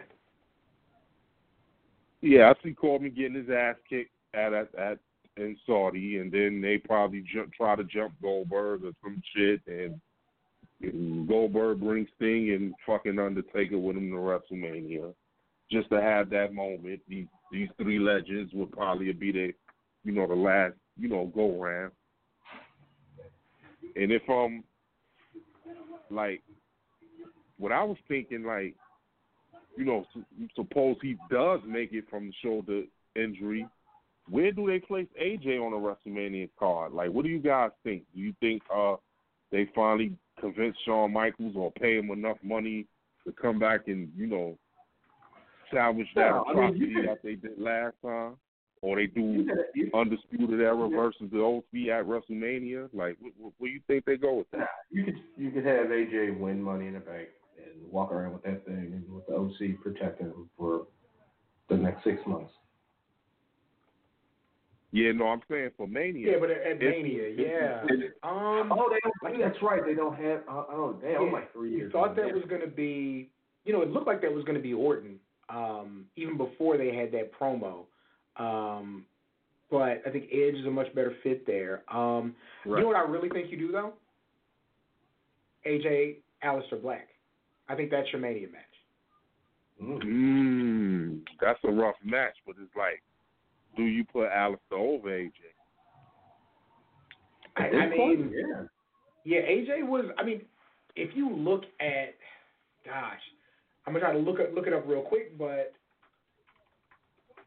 Yeah, I see Corbin getting his ass kicked at at, at in Saudi, and then they probably jump, try to jump Goldberg or some shit, and Goldberg brings Sting and fucking Undertaker with him to WrestleMania, just to have that moment. These these three legends would probably be the, you know, the last, you know, go round. And if um, like, what I was thinking, like, you know, suppose he does make it from the shoulder injury, where do they place AJ on the WrestleMania card? Like, what do you guys think? Do you think uh they finally convince Shawn Michaels or pay him enough money to come back and you know salvage that No, I mean, you atrocity could- that they did last time, or they do Undisputed Era Yeah. versus the OC at WrestleMania? Like, where, what, what do you think they go with that? You could you could have AJ win Money in the Bank and walk around with that thing and with the OC protecting him for the next six months. Yeah, no, I'm saying for Mania. Yeah, but at, at If- Mania, if- yeah. if- Um, Oh, they don't. That's right. They don't have. Uh, oh, damn! Yeah, like three you years. thought that there. was going to be, you know, it looked like that was going to be Orton, um, even before they had that promo. Um, but I think Edge is a much better fit there. Um, You know what I really think you do though? AJ, Aleister Black. I think that's your Mania match. Mm. Mm, that's a rough match, but it's like, do you put Alistair over AJ? I, At this I point, mean, yeah. Yeah, AJ was. I mean, if you look at, gosh, I'm gonna try to look up, look it up real quick, but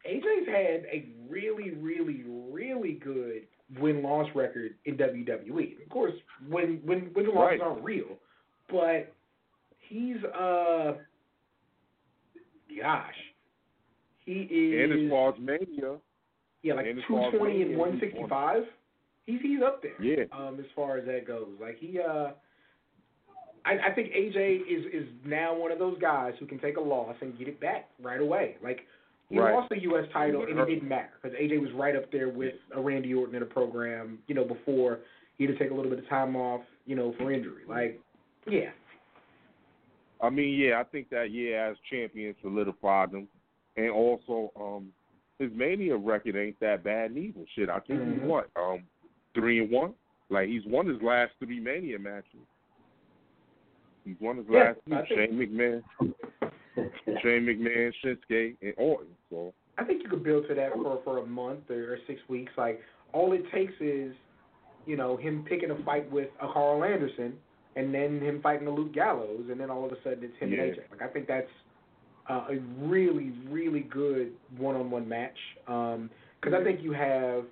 AJ's had a really, really, really good win loss record in WWE. Of course, win win wins and losses Right. aren't real, but he's uh, gosh, he is And as far as Mania, yeah like and as far as 220 Mania, and 165. He's he's up there yeah, um, as far as that goes. Like he, uh, I, I think AJ is is now one of those guys who can take a loss and get it back right away. Like he Right. lost the U.S. title and it didn't matter because AJ was right up there with a Randy Orton in a program. You know, before he had to take a little bit of time off. You know, for injury. Like, yeah, I mean, yeah, I think that yeah, as champion solidified him, and also um, his Mania record ain't that bad neither. Shit, I think Mhm. he's what um, three and one. Like he's won his last three Mania matches. He's won his Yeah, last two. Shane McMahon, Shane McMahon, Shinsuke, and Orton. So I think you could build to that for for a month or six weeks. Like all it takes is, you know, him picking a fight with a Karl Anderson, and then him fighting a Luke Gallows, and then all of a sudden it's him Yeah. and AJ. Like I think that's uh, a really really good one on one match. Because I think you have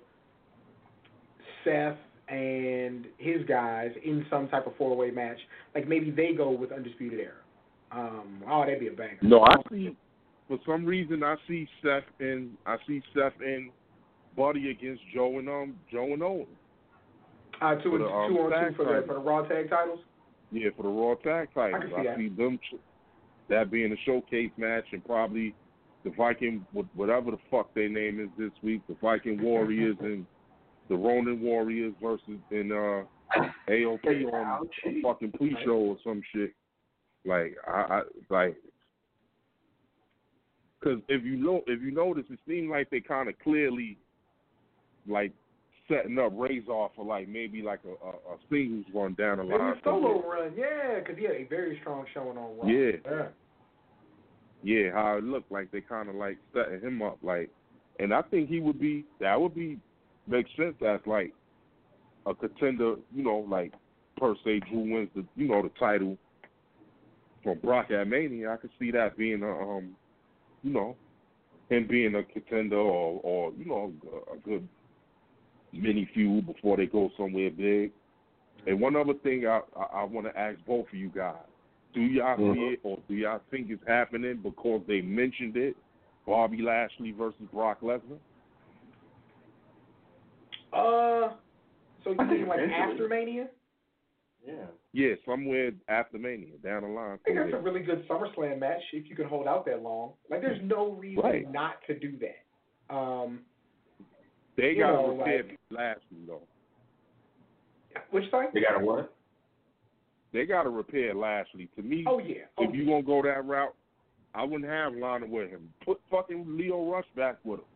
Seth and his guys in some type of four way match. Like maybe they go with Undisputed Era. Um, oh, that'd be a banger. no, I see. For some reason, I see Seth and I see Seth and Buddy against Joe and um Joe and Owen. Uh, two, For and the, um, two on two for the for the Raw tag titles. Yeah, for the Raw Tag I titles. can see that. see them ch- that being a showcase match and probably the Viking wh- whatever the fuck their name is this week, the Viking Warriors and the Ronin Warriors versus in uh AOP on a fucking pre-show or some shit. Like I, I like because if you know if you notice, it seemed like they kind of clearly like setting up Razor for like maybe like a, a, a singles run down the Maybe line. a solo run, yeah, because he had a very strong showing on Raw. Yeah. yeah. yeah, how it looked like they kind of like setting him up, like, and I think he would be that would be make sense as like a contender, you know, like per se Drew wins the you know the title from Brock at Mania. I could see that being a um, you know, him being a contender or or you know a, a good mini feud before they go somewhere big. And one other thing I I, I want to ask both of you guys. Do y'all see Mhm. it or do y'all think it's happening because they mentioned it? Bobby Lashley versus Brock Lesnar? Uh, so you think mean like after Mania? Yeah. Yeah, somewhere after Mania, down the line. I think that's a really good SummerSlam match if you can hold out that long. Like, there's no reason Right. not to do that. Um, They got know, to repair like- Lashley though. which side? They got a what? They got to repair Lashley. To me, Oh yeah. Oh, if you gonna go that route, I wouldn't have Lana with him. Put fucking Lio Rush back with him.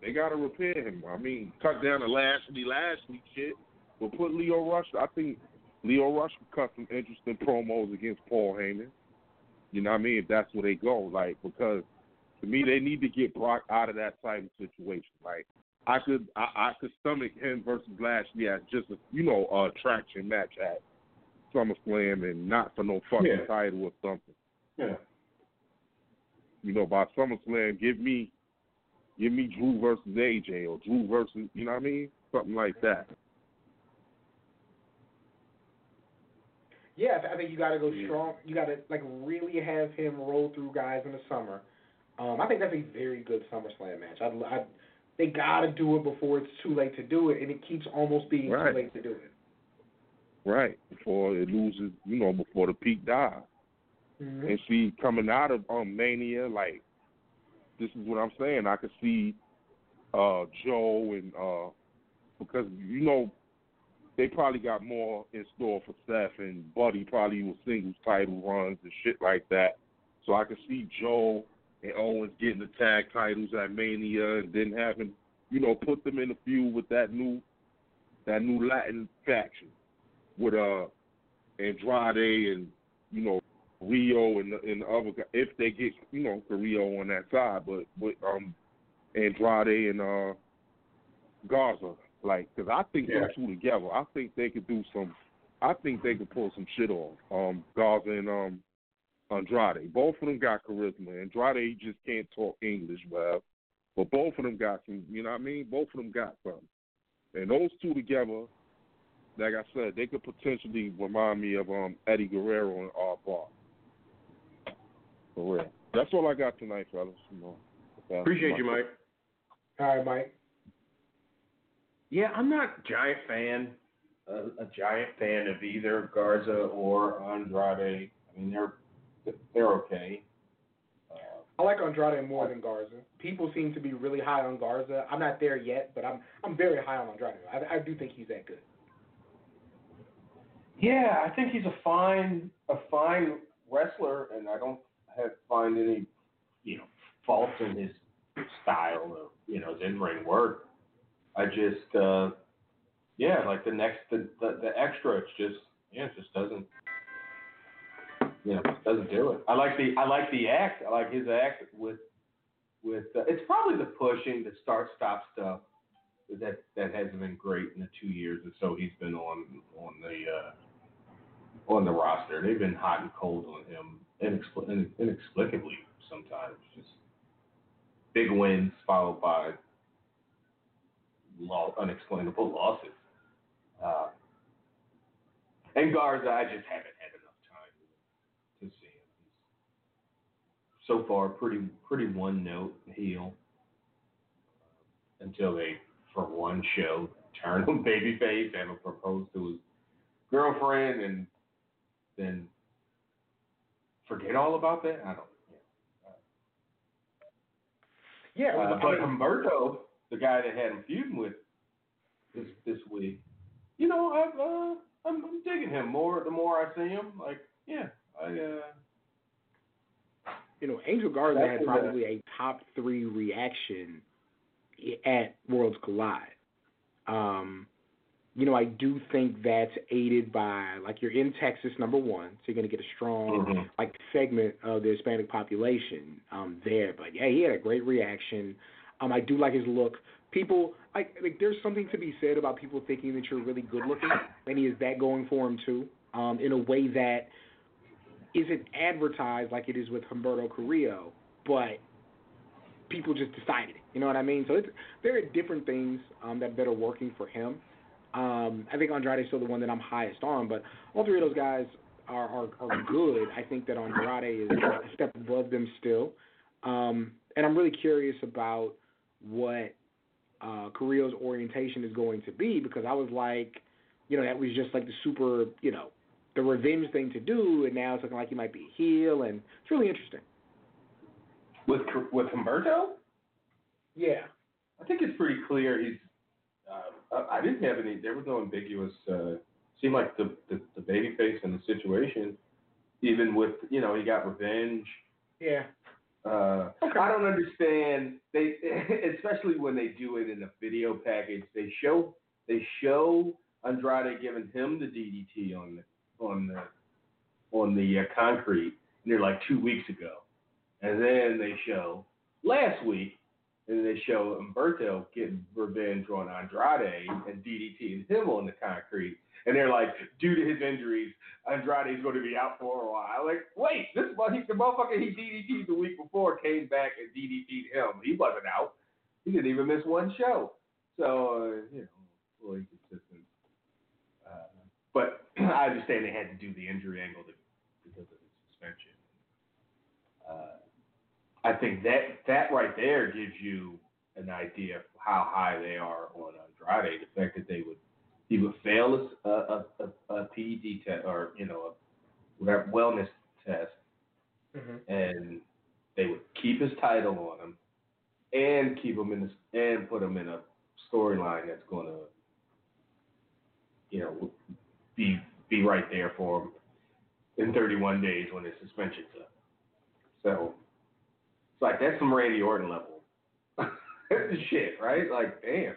They gotta repair him. I mean, cut down the Lashley Lashley shit, but put Lio Rush. I think Lio Rush could cut some interesting promos against Paul Heyman. You know what I mean? If that's where they go, like because to me they need to get Brock out of that title situation. Like I could I, I could stomach him versus Lashley as just a you know a attraction match at SummerSlam and not for no fucking Yeah. title or something. Yeah. You know, by SummerSlam, give me give me Drew versus AJ or Drew versus you know what I mean? Something like that. Yeah, I th- I think you got to go strong. You got to like really have him roll through guys in the summer. Um, I think that's a very good SummerSlam match. I, I, they got to do it before it's too late to do it, and it keeps almost being Right. too late to do it. Right. Before it loses you know, before the peak dies. Mhm. And see, coming out of um, Mania, like this is what I'm saying. I could see uh, Joe and uh, because you know they probably got more in store for Seth and Buddy probably with singles title runs and shit like that. So I could see Joe and Owens getting the tag titles at Mania and then having you know put them in a feud with that new that new Latin faction with uh Andrade and you know Rio and the, and the other guy, if they get you know Rio on that side, but but um Andrade and uh Garza, like because I think Yeah. those two together, I think they could do some. I think they could pull some shit off. Um, Garza and um Andrade, both of them got charisma. Andrade just can't talk English well, but both of them got some. You know what I mean? Both of them got something. And those two together, like I said, they could potentially remind me of um Eddie Guerrero and Art Barr. For real. That's all I got tonight, fellas. You know, Appreciate you, Mike. All right, Mike. Yeah, I'm not a giant fan, a, a giant fan of either Garza or Andrade. I mean, they're they're okay. Uh, I like Andrade more than Garza. People seem to be really high on Garza. I'm not there yet, but I'm I'm very high on Andrade. I, I do think he's that good. yeah, I think he's a fine a fine wrestler, and I don't have find any you know faults in his style or you know his in ring work. I just uh, yeah, like the next the, the the extra, it's just yeah, it just doesn't you know doesn't do it. I like the I like the act. I like his act with with uh, it's probably the pushing, the start stop stuff that that hasn't been great in the two years or so he's been on on the uh, on the roster. They've been hot and cold on him inexpl- inexplicably sometimes. Just big wins followed by unexplainable losses. Uh, and Garza, I just haven't had enough time to see him. He's so far pretty pretty one note heel until they, for one show, turn him babyface and will propose to his girlfriend and then forget all about that. I don't. Yeah, Uh, I but mean, Humberto, the guy that had him feuding with this this week, you know, I've, uh, I'm, I'm digging him more. The more I see him, like, yeah, I. Uh, you know, Angel Garza had probably a top three reaction at Worlds Collide. Um, you know, I do think that's aided by like you're in Texas, number one, so you're gonna get a strong Mhm. like segment of the Hispanic population um, there. But yeah, he had a great reaction. Um, I do like his look. People like, like there's something to be said about people thinking that you're really good looking, and he has that going for him too. Um, in a way that isn't advertised like it is with Humberto Carrillo, but people just decided it. You know what I mean? So it's, there are different things um, that, that are working for him. Um, I think Andrade is still the one that I'm highest on, but all three of those guys are, are, are good. I think that Andrade is a step above them still. Um, and I'm really curious about what uh, Carrillo's orientation is going to be because I was like, you know, that was just like the super, you know, the revenge thing to do, and now it's looking like he might be a heel, and it's really interesting. with with Humberto, Yeah. I think it's pretty clear he's. Uh, I didn't have any. There was no ambiguous. Uh, seemed like the the, the baby face in the situation, even with you know he got revenge. Yeah. Uh, Okay. I don't understand. They, especially when they do it in a video package, they show they show Andrade giving him the DDT on the on the on the uh, concrete near like two weeks ago, and then they show last week, and they show Humberto getting revenge on Andrade and DDT and him on the concrete, and they're like, due to his injuries, Andrade's going to be out for a while. Like, wait, this he, the motherfucker he DDT'd the week before came back and DDT'd him. He wasn't out. He didn't even miss one show. So uh, you know, a little inconsistent. Uh, but I understand they had to do the injury angle to, because of the suspension. Uh, I think that that right there gives you an idea of how high they are on uh, Andrade. The fact that they would he would fail a a, a, a PED test or you know a wellness test, mm-hmm. and they would keep his title on him, and keep him in this and put him in a storyline that's going to you know be be right there for him in 31 days when his suspension's up. So like that's some Randy Orton level that's the shit, right? Like, damn.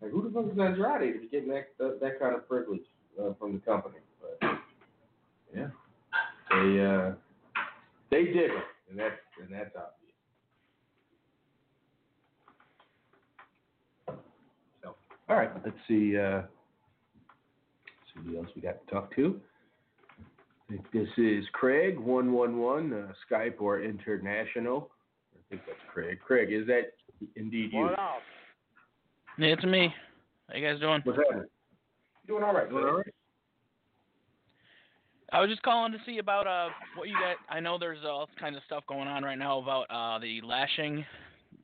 Like, who the fuck is Andrade to be getting that that, that kind of privilege uh, from the company? But yeah, they uh, they dig him, and that's and that's obvious. So, all right, let's see. Uh, see who else we got to talk to. I think this is Craig one one one uh, Skype or international. I think that's Craig. Craig, is that indeed you? What up? It's me. How you guys doing? What's happening? Doing all right. Doing all right? I was just calling to see about uh what you got. I know there's all kinds of stuff going on right now about uh the lashing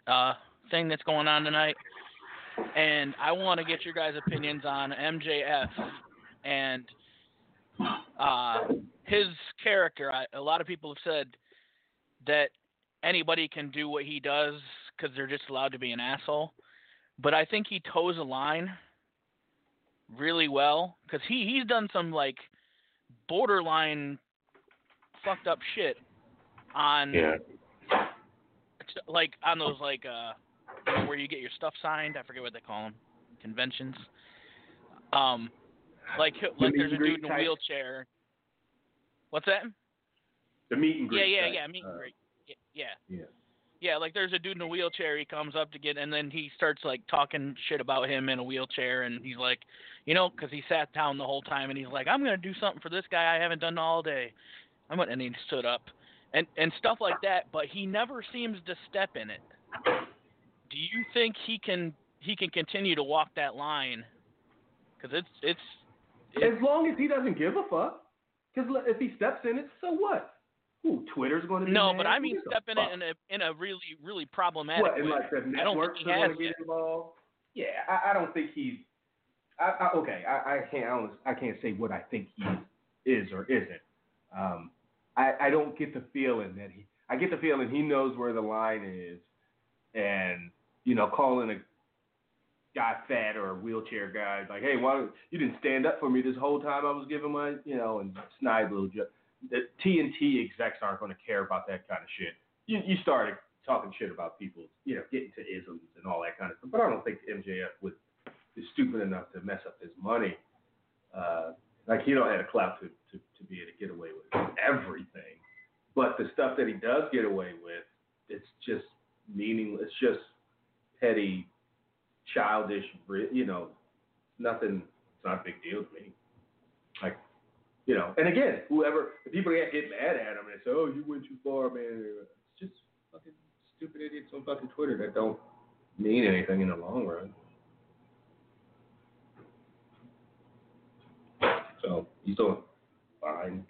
uh thing that's going on tonight, and I want to get your guys' opinions on MJF and uh his character. I, a lot of people have said that anybody can do what he does because they're just allowed to be an asshole, but I think he toes a line really well because he he's done some like borderline fucked up shit on Yeah. like on those like uh where you get your stuff signed. I forget what they call them, conventions. Um, like like meet there's a dude in a type. wheelchair. What's that? The meet and Yeah, greet. yeah, type. yeah. Meet and Uh, greet. Yeah. Yeah. Yeah, like there's a dude in a wheelchair. He comes up to get, and then he starts like talking shit about him in a wheelchair, and he's like, you know, because he sat down the whole time, and he's like, I'm gonna do something for this guy I haven't done all day. I'm gonna, and he stood up, and and stuff like that. But he never seems to step in it. Do you think he can he can continue to walk that line? Because it's it's As long as he doesn't give a fuck. Because if he steps in it, so what? Who? Twitter's going to be no, mad? but I mean step in in a in a really really problematic What? way. And like the I don't think he has get involved. Yeah, I, I don't think he's. I, I, okay, I, I can't. I, don't, I can't say what I think he is or isn't. Um, I, I don't get the feeling that he. I get the feeling he knows where the line is, and you know, calling a guy fat or a wheelchair guy like, hey, why don't- you didn't stand up for me this whole time I was giving my, you know, and snide little joke. The TNT execs aren't going to care about that kind of shit. You you started talking shit about people, you know, getting to isms and all that kind of stuff. But I don't think MJF would is stupid enough to mess up his money. Uh, like he don't have a clout to, to, to be able to get away with everything. But the stuff that he does get away with, it's just meaningless. It's just petty, childish. You know, nothing. It's not a big deal to me. You know. And again, whoever the people that get mad at him and say, "Oh, you went too far, man," it's just fucking stupid idiots on fucking Twitter that don't mean anything in the long run. So he's doing fine,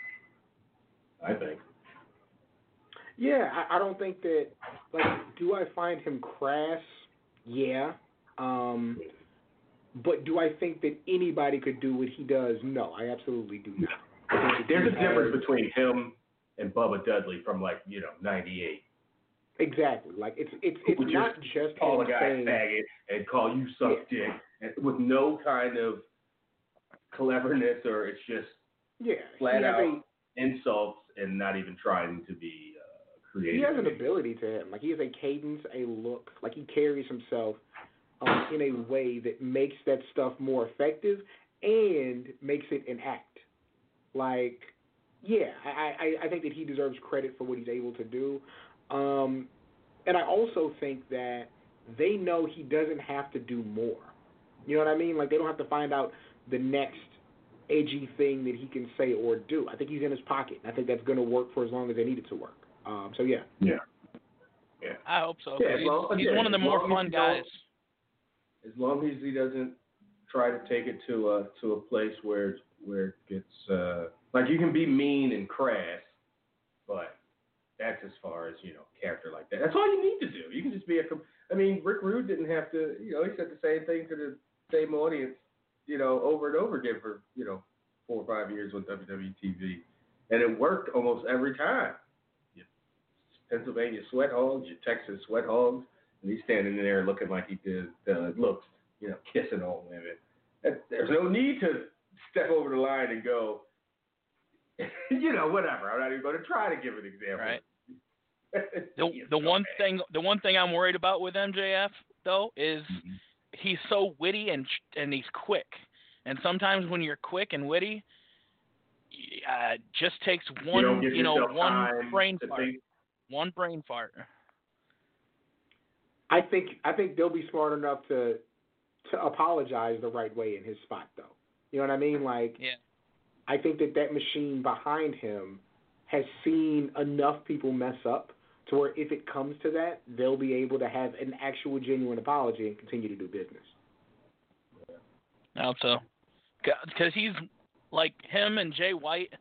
I think. Yeah, I, I don't think that. Like, do I find him crass? Yeah. Um, but do I think that anybody could do what he does? No, I absolutely do not. I think that There's a difference between him and Bubba Dudley from like you know '98. Exactly. Like it's it's it's not just call a guy saying. faggot and call you suck dick, and with no kind of cleverness or it's just Yeah, flat out a insults and not even trying to be uh, creative. he has an ability to him. Like he has a cadence, a look. Like he carries himself um, in a way that makes that stuff more effective. and makes it an act. Like, yeah, I, I, I think that he deserves credit for what he's able to do. Um, and I also think that they know he doesn't have to do more. You know what I mean? Like they don't have to find out the next edgy thing that he can say or do. I think he's in his pocket. And I think that's going to work for as long as they need it to work. Um, so yeah. Yeah. Yeah. I hope so. Yeah, he's well, he's again, one of the more fun guys. As long as he doesn't try to take it to a to a place where where it gets uh like you can be mean and crass, but that's as far as you know character like that. That's all you need to do. You can just be a. I mean, Rick Rude didn't have to. You know, he said the same thing to the same audience. You know, over and over again for you know four or five years on WWE TV, and it worked almost every time. You Pennsylvania sweat hogs, your Texas sweat hogs, and he's standing there looking like he did uh, looks, you know, kissing all women. There's no need to step over the line and go, you know, whatever. I'm not even going to try to give an example. Right. The the one bad. thing the one thing I'm worried about with MJF though is Mm-hmm. he's so witty and and he's quick. And sometimes when you're quick and witty, y- uh, just takes one don't you know one time brain fart, think. one brain fart. I think I think they'll be smart enough to to apologize the right way in his spot though. You know what I mean? Like Yeah. I think that that machine behind him has seen enough people mess up to where if it comes to that, they'll be able to have an actual genuine apology and continue to do business. I hope so. Because he's like him and Jay White.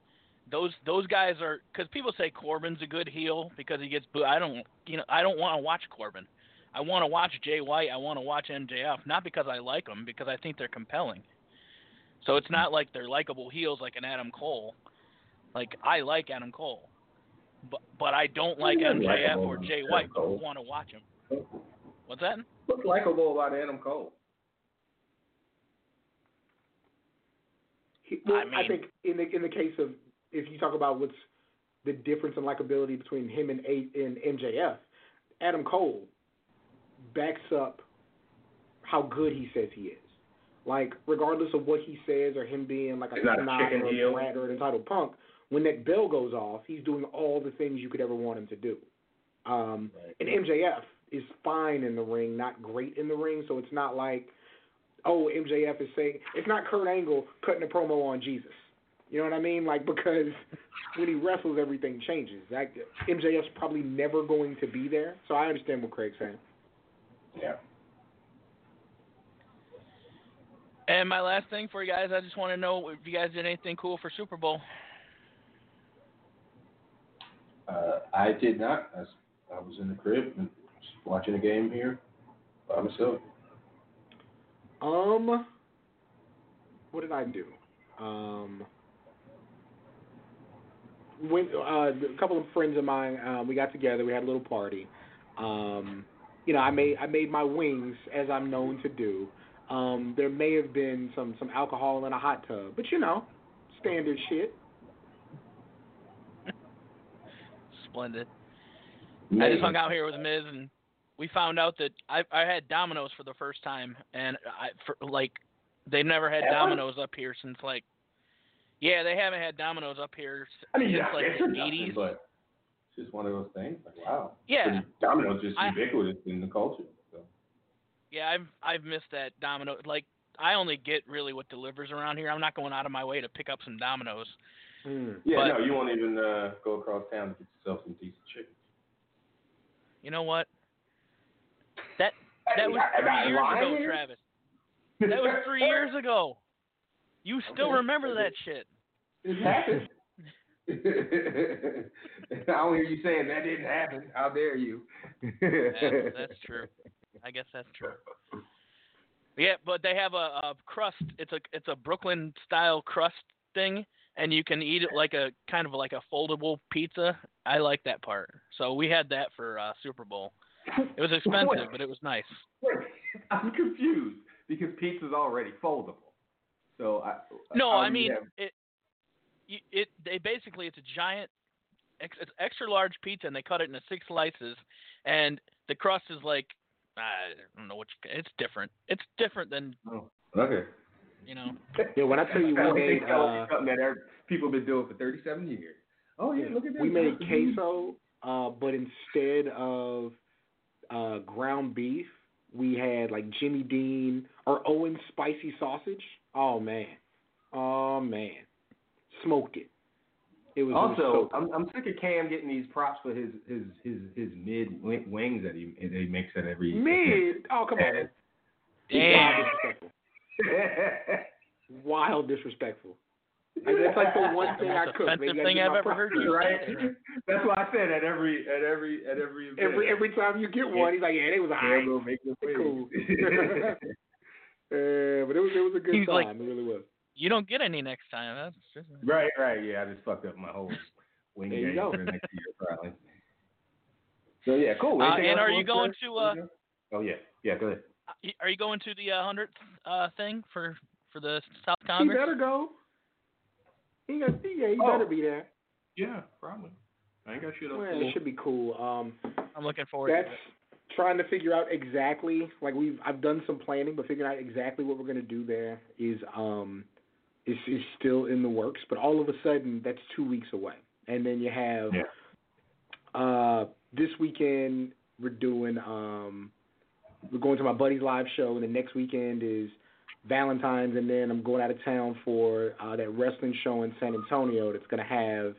Those those guys are because people say Corbin's a good heel because he gets booed. I don't you know I don't want to watch Corbin. I want to watch Jay White. I want to watch MJF not because I like them because I think they're compelling. So it's not like they're likable heels like an Adam Cole. Like I like Adam Cole, but but I don't like MJF or Jay White. But want to watch him. What's that? What's likable about Adam Cole? He, well, I I, think in the in the case of if you talk about what's the difference in likability between him and A and MJF, Adam Cole backs up how good he says he is. Like regardless of what he says or him being like a not a snob chicken or a brat or an entitled punk, when that bell goes off, he's doing all the things you could ever want him to do. Um, and MJF is fine in the ring, not great in the ring, so it's not like, oh, MJF is saying it's not Kurt Angle cutting a promo on Jesus. You know what I mean? Like because when he wrestles, everything changes. Like MJF's probably never going to be there, so I understand what Craig's saying. Yeah. And my last thing for you guys, I just want to know if you guys did anything cool for Super Bowl. Uh, I did not. I was, I was in the crib and watching a game here by myself. Um, what did I do? Um, when uh, a couple of friends of mine, um, we got together. We had a little party. Um, you know, I made I made my wings as I'm known to do. Um, there may have been some some alcohol in a hot tub, but you know, standard shit. Splendid. I just hung out here with Miz, and we found out that I I had Domino's for the first time, and I for like they've never had Ever? Domino's up here since like yeah they haven't had Domino's up here s- I mean, yeah, like it's the eighties. but it's just one of those things. Like, wow. Yeah. Pretty- Domino's just I- ubiquitous in the culture. So. Yeah, I've I've missed that Domino. Like I only get really what delivers around here. I'm not going out of my way to pick up some Domino's. Hmm. Yeah, But- no, you won't even uh, go across town to get yourself some decent chicken. You know what? That that was I- am I three years ago. Travis. That was three years ago. You still Okay. remember that shit? It happened. I don't hear you saying that didn't happen. How dare you? That's, that's true. I guess that's true. Yeah, but they have a, a crust. It's a it's a Brooklyn style crust thing, and you can eat it like a kind of like a foldable pizza. I like that part. So we had that for uh, Super Bowl. It was expensive, but it was nice. Wait, I'm confused because pizza's already foldable. So I No, I mean have- it. It they basically it's a giant, it's extra large pizza, and they cut it into six slices, and the crust is like I don't know what you, it's different. It's different than oh, okay. You know. Yeah, when I tell you we made It's something uh, that every- people have been doing for 37 years. Oh yeah, look at that. we made queso, uh, but instead of uh, ground beef, we had like Jimmy Dean or Owen spicy sausage. Oh man, oh man, smoked it. It was it was Also, so I'm I'm sick of Cam getting these props for his his his his mid wings that he that he makes at every mid. Oh come on, Damn. wild disrespectful. Wild disrespectful. Like, that's like the one That's thing I most cook. offensive Maybe I thing give I've ever heard you right? That's what I said at every at every at every event. Every every time you get one, he's like, yeah, they was Cam alright. will make the Cool. wings. Uh, but it was it was a good He's time. like- it really was. You don't get any next time. That's just right, right. Yeah, I just fucked up my whole wing you game go. for the next year probably. So yeah, cool. Uh, and are you you going to? to? Uh, Oh yeah, yeah. Go ahead. are you going to the uh, hundredth uh, thing for for the South Kongress? He better go. He got yeah, he Oh. better be there. Yeah, probably. I ain't got shit up. Well, it should be cool. Um, I'm looking forward that's to it. trying to figure out exactly like we've I've done some planning, but figuring out exactly what we're gonna do there is um is is still in the works. But all of a sudden, that's two weeks away, and then you have Yeah. uh this weekend we're doing um we're going to my buddy's live show, and the next weekend is Valentine's, and then I'm going out of town for uh, that wrestling show in San Antonio that's going to have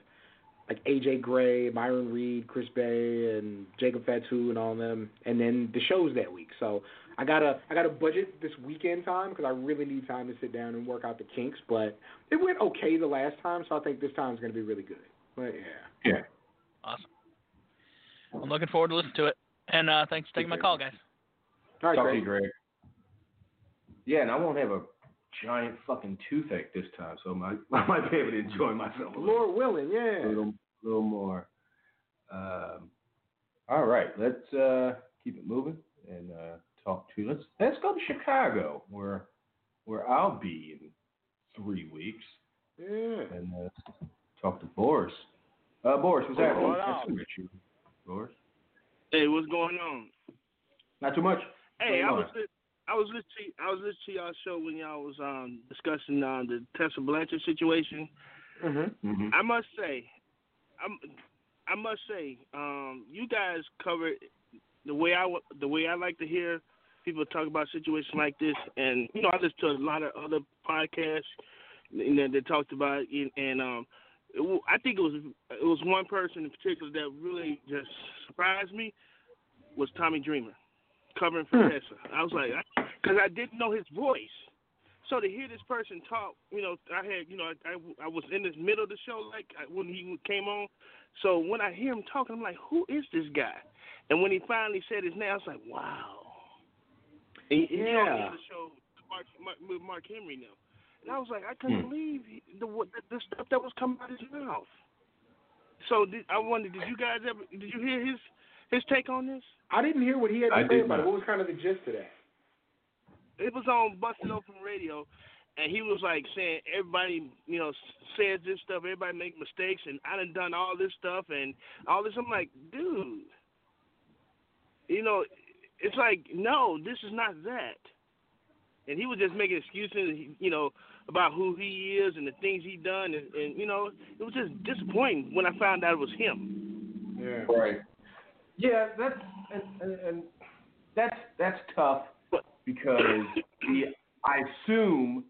like AJ Gray, Myron Reed, Chris Bay, and Jacob Fatu, and all of them, and then the shows that week. So I gotta I gotta budget this weekend time because I really need time to sit down and work out the kinks. But it went okay the last time, so I think this time is going to be really good. But yeah, Yeah. Awesome. I'm looking forward to listening to it. And uh, thanks for taking my call, guys. all right, Talk to you, Greg. Greg. Yeah, and I won't have a giant fucking toothache this time, so I, might, I might be able to enjoy myself a little, Lord willing, yeah. little, little more. Um, all right, let's uh, keep it moving and uh, talk to let's let's go to Chicago, where where I'll be in three weeks, Yeah. and uh, talk to Boris. Uh, Boris, what's happening? What Nice to meet you, Boris. Hey, what's going on? Not too much. Hey, I was li- I was listening I was listening to y'all show when y'all was um discussing um the Tessa Blanchard situation. Mhm. Mm-hmm. I must say, I'm I must say, um, you guys covered the way I the way I like to hear people talk about situations like this, and you know I listen to a lot of other podcasts you know, that talked about it, and um, it, I think it was it was one person in particular that really just surprised me was Tommy Dreamer covering for Tessa. I was like, because I didn't know his voice. So to hear this person talk, you know, I had, you know, I, I, I was in the middle of the show, like I- when he came on. So when I hear him talking, I'm like, who is this guy? And when he finally said his name, I was like, wow. And, and you know, he Yeah. had the show Mark, Mark, with Mark Henry now, and I was like, I couldn't Hmm. believe the, the the stuff that was coming out of his mouth. So did, I wondered, did you guys ever? Did you hear his his take on this? I didn't hear what he had to I say about it. What was kind of the gist of that? it was on Busted Open Radio, and he was like saying everybody, you know, s- says this stuff, everybody make mistakes, and I done done all this stuff and all this. I'm like, dude, you know, it's like no, this is not that. And he was just making excuses, you know, about who he is and the things he done, and, and you know, it was just disappointing when I found out it was him. Yeah. Right. Yeah, that's and, and, and that's that's tough because the, I assume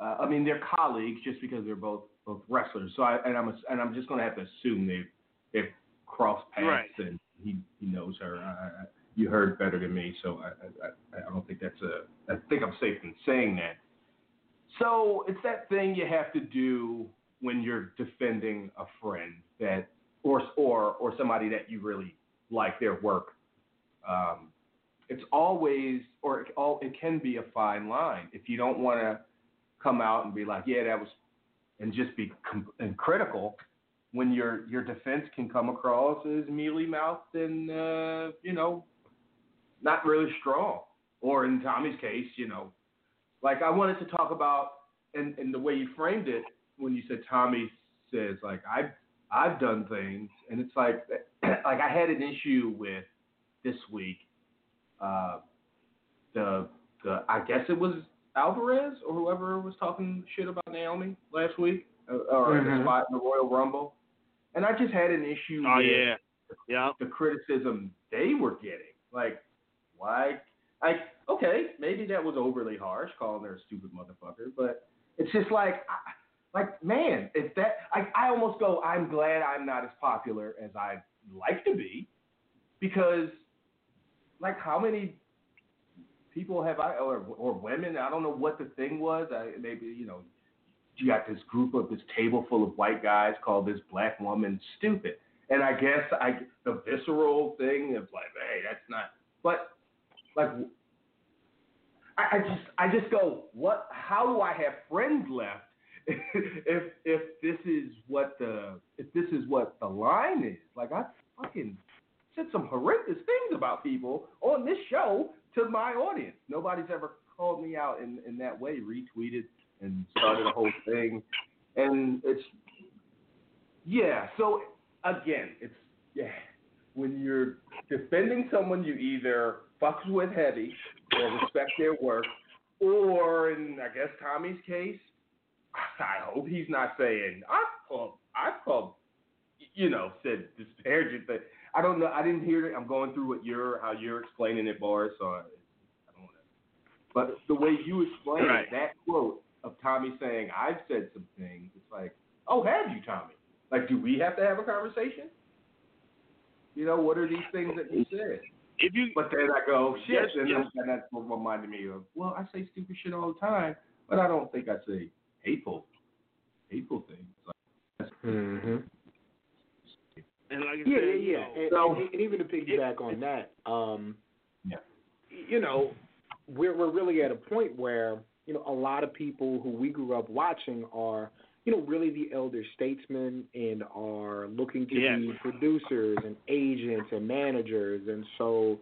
uh, I mean they're colleagues just because they're both both wrestlers. So I and I'm ass- and I'm just going to have to assume they've they've crossed paths Right. and he he knows her. I, I, you heard better than me, so I, I I- don't think that's a I think I'm safe in saying that. So it's that thing you have to do when you're defending a friend that or or or somebody that you really like their work. Um, it's always or it, all it can be a fine line if you don't want to come out and be like, yeah, that was, and just be com- and critical. When your your defense can come across as mealy mouthed and uh, you know not really strong, or in Tommy's case, you know, like I wanted to talk about and, and the way you framed it when you said Tommy says like I've I've done things and it's like like I had an issue with this week uh, the the I guess it was Alvarez or whoever was talking shit about Naomi last week, uh, or Mhm. the spot in the Royal Rumble, and I just had an issue. Oh with yeah, yeah. the criticism they were getting. Like, why? Like, okay, maybe that was overly harsh, calling her a stupid motherfucker, but it's just like, I, like, man, if that, I, I almost go, I'm glad I'm not as popular as I'd like to be, because, like, how many people have I, or or women? I don't know what the thing was. I, maybe you know, you got this group of this table full of white guys called this black woman stupid. And I guess I the visceral thing of like, hey, that's not. But like, I, I just I just go, what? How do I have friends left if if this is what the if this is what the line is? Like I fucking said some horrendous things about people on this show to my audience. Nobody's ever called me out in in that way, retweeted and started a whole thing, and it's yeah. So again, it's yeah. When you're defending someone you either fucks with heavy or respect their work, or in I guess Tommy's case, I hope he's not saying I've called I've called you know said disparaging thing. I don't know. I didn't hear it. I'm going through what you're how you're explaining it, Boris. So I, I don't want to. But the way you explain Right. that quote of Tommy saying I've said some things, it's like, oh, have you, Tommy? Like, do we have to have a conversation? You know, what are these things that you said? If you But then I go, shit, Yes, and, yes. that's what reminded me of, well, I say stupid shit all the time, but I don't think I say hateful, hateful things. Like, Mm-hmm. and like I Yeah, said, yeah, you yeah. And, So- and, and even to piggyback on that, um, Yeah. you know, we're we're really at a point where you know a lot of people who we grew up watching are you know really the elder statesmen and are looking to Yes. be producers and agents and managers, and so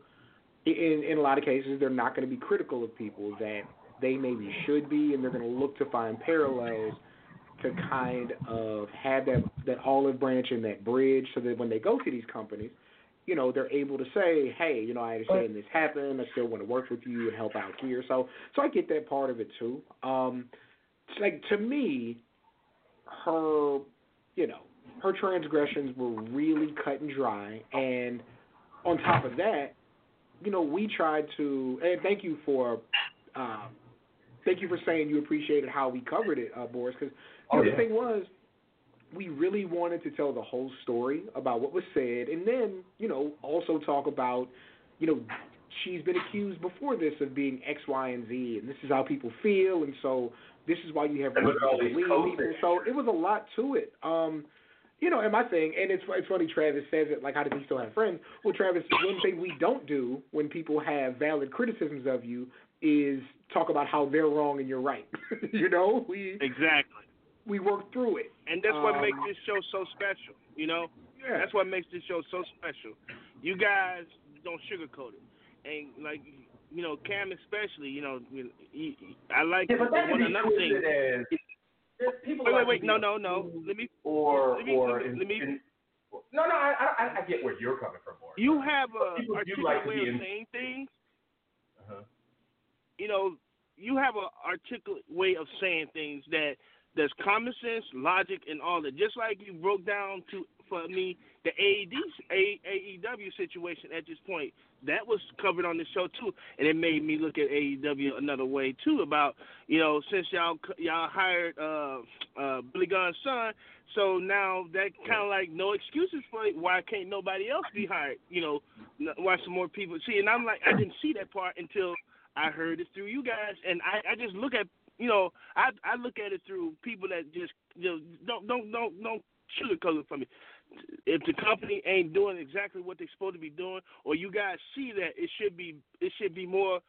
in in a lot of cases they're not going to be critical of people that they maybe should be, and they're going to look to find parallels to kind of have that that olive branch and that bridge so that when they go to these companies, you know, they're able to say, Hey, you know, I understand this happened, I still want to work with you and help out here. So so I get that part of it too. Um it's like to me, her you know, her transgressions were really cut and dry and on top of that, you know, we tried to and thank you for um thank you for saying you appreciated how we covered it, uh, Boris, because Oh, the yeah. thing was, we really wanted to tell the whole story about what was said, and then you know also talk about, you know, she's been accused before this of being X, Y, and Z, and this is how people feel, and so this is why you have And reason look at all to believe people. So it was a lot to it. Um, you know, and my thing, and it's it's funny. Travis says it like, how does he still have friends? Well, Travis, one thing we don't do when people have valid criticisms of you is talk about how they're wrong and you're right. you know, we exactly. we work through it. And that's what Um, makes this show so special. You know, Yeah. that's what makes this show so special. You guys don't sugarcoat it, and like you know, Cam especially. You know, you- you- I like yeah, but that one another thing. people Wait, wait, wait. No, no, no. Let me. or let me, or let me, in- let me in- no, no, I, I I get where you're coming from, Boris. You have a People articulate like way of in- saying things. Uh-huh. You know, you have a articulate way of saying things that there's common sense, logic, and all that. Just like you broke down to for me the AED A- AEW situation at this point. That was covered on the show too, and it made me look at AEW another way too. About you know since y'all y'all hired uh, uh, Billy Gunn's son, so now that kind of like no excuses for it. Why can't nobody else be hired? You know, why some more people see? And I'm like, I didn't see that part until I heard it through you guys, and I, I just look at you know, I I look at it through people that just you know don't don't don't don't sugarcoat it for me. If the company ain't doing exactly what they're supposed to be doing, or you guys see that it should be it should be more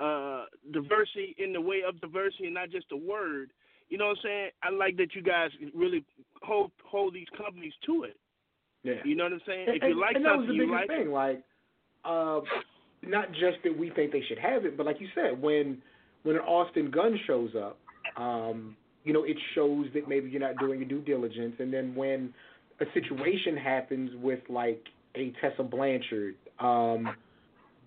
uh diversity in the way of diversity and not just a word. You know what I'm saying? I like that you guys really hold hold these companies to it. Yeah. You know what I'm saying? And, if you and- like and that was something, the you biggest like thing. Like, uh, not just that we think they should have it, but like you said, when when an Austin Gunn shows up, um, you know, it shows that maybe you're not doing your due diligence. And then when a situation happens with like a Tessa Blanchard, um,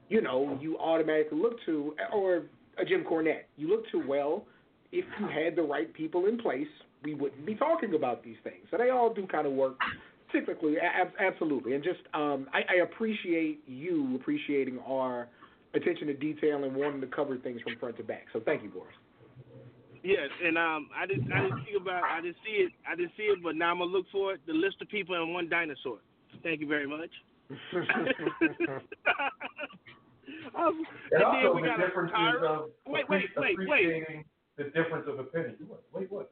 you know, you automatically look to, or a Jim Cornette. You look to well. If you had the right people in place, we wouldn't be talking about these things. So they all do kind of work cyclically, a- absolutely. And just um, I, I appreciate you appreciating our attention to detail and wanting to cover things from front to back. So thank you, Boris. Yes, and um, I didn't, I didn't think about, I didn't see it, I didn't see it, but now I'm gonna look for it. The list of people and one dinosaur. Thank you very much. um, And also we the got a differences of Wait, wait, wait, wait. the difference of opinion. Wait, what?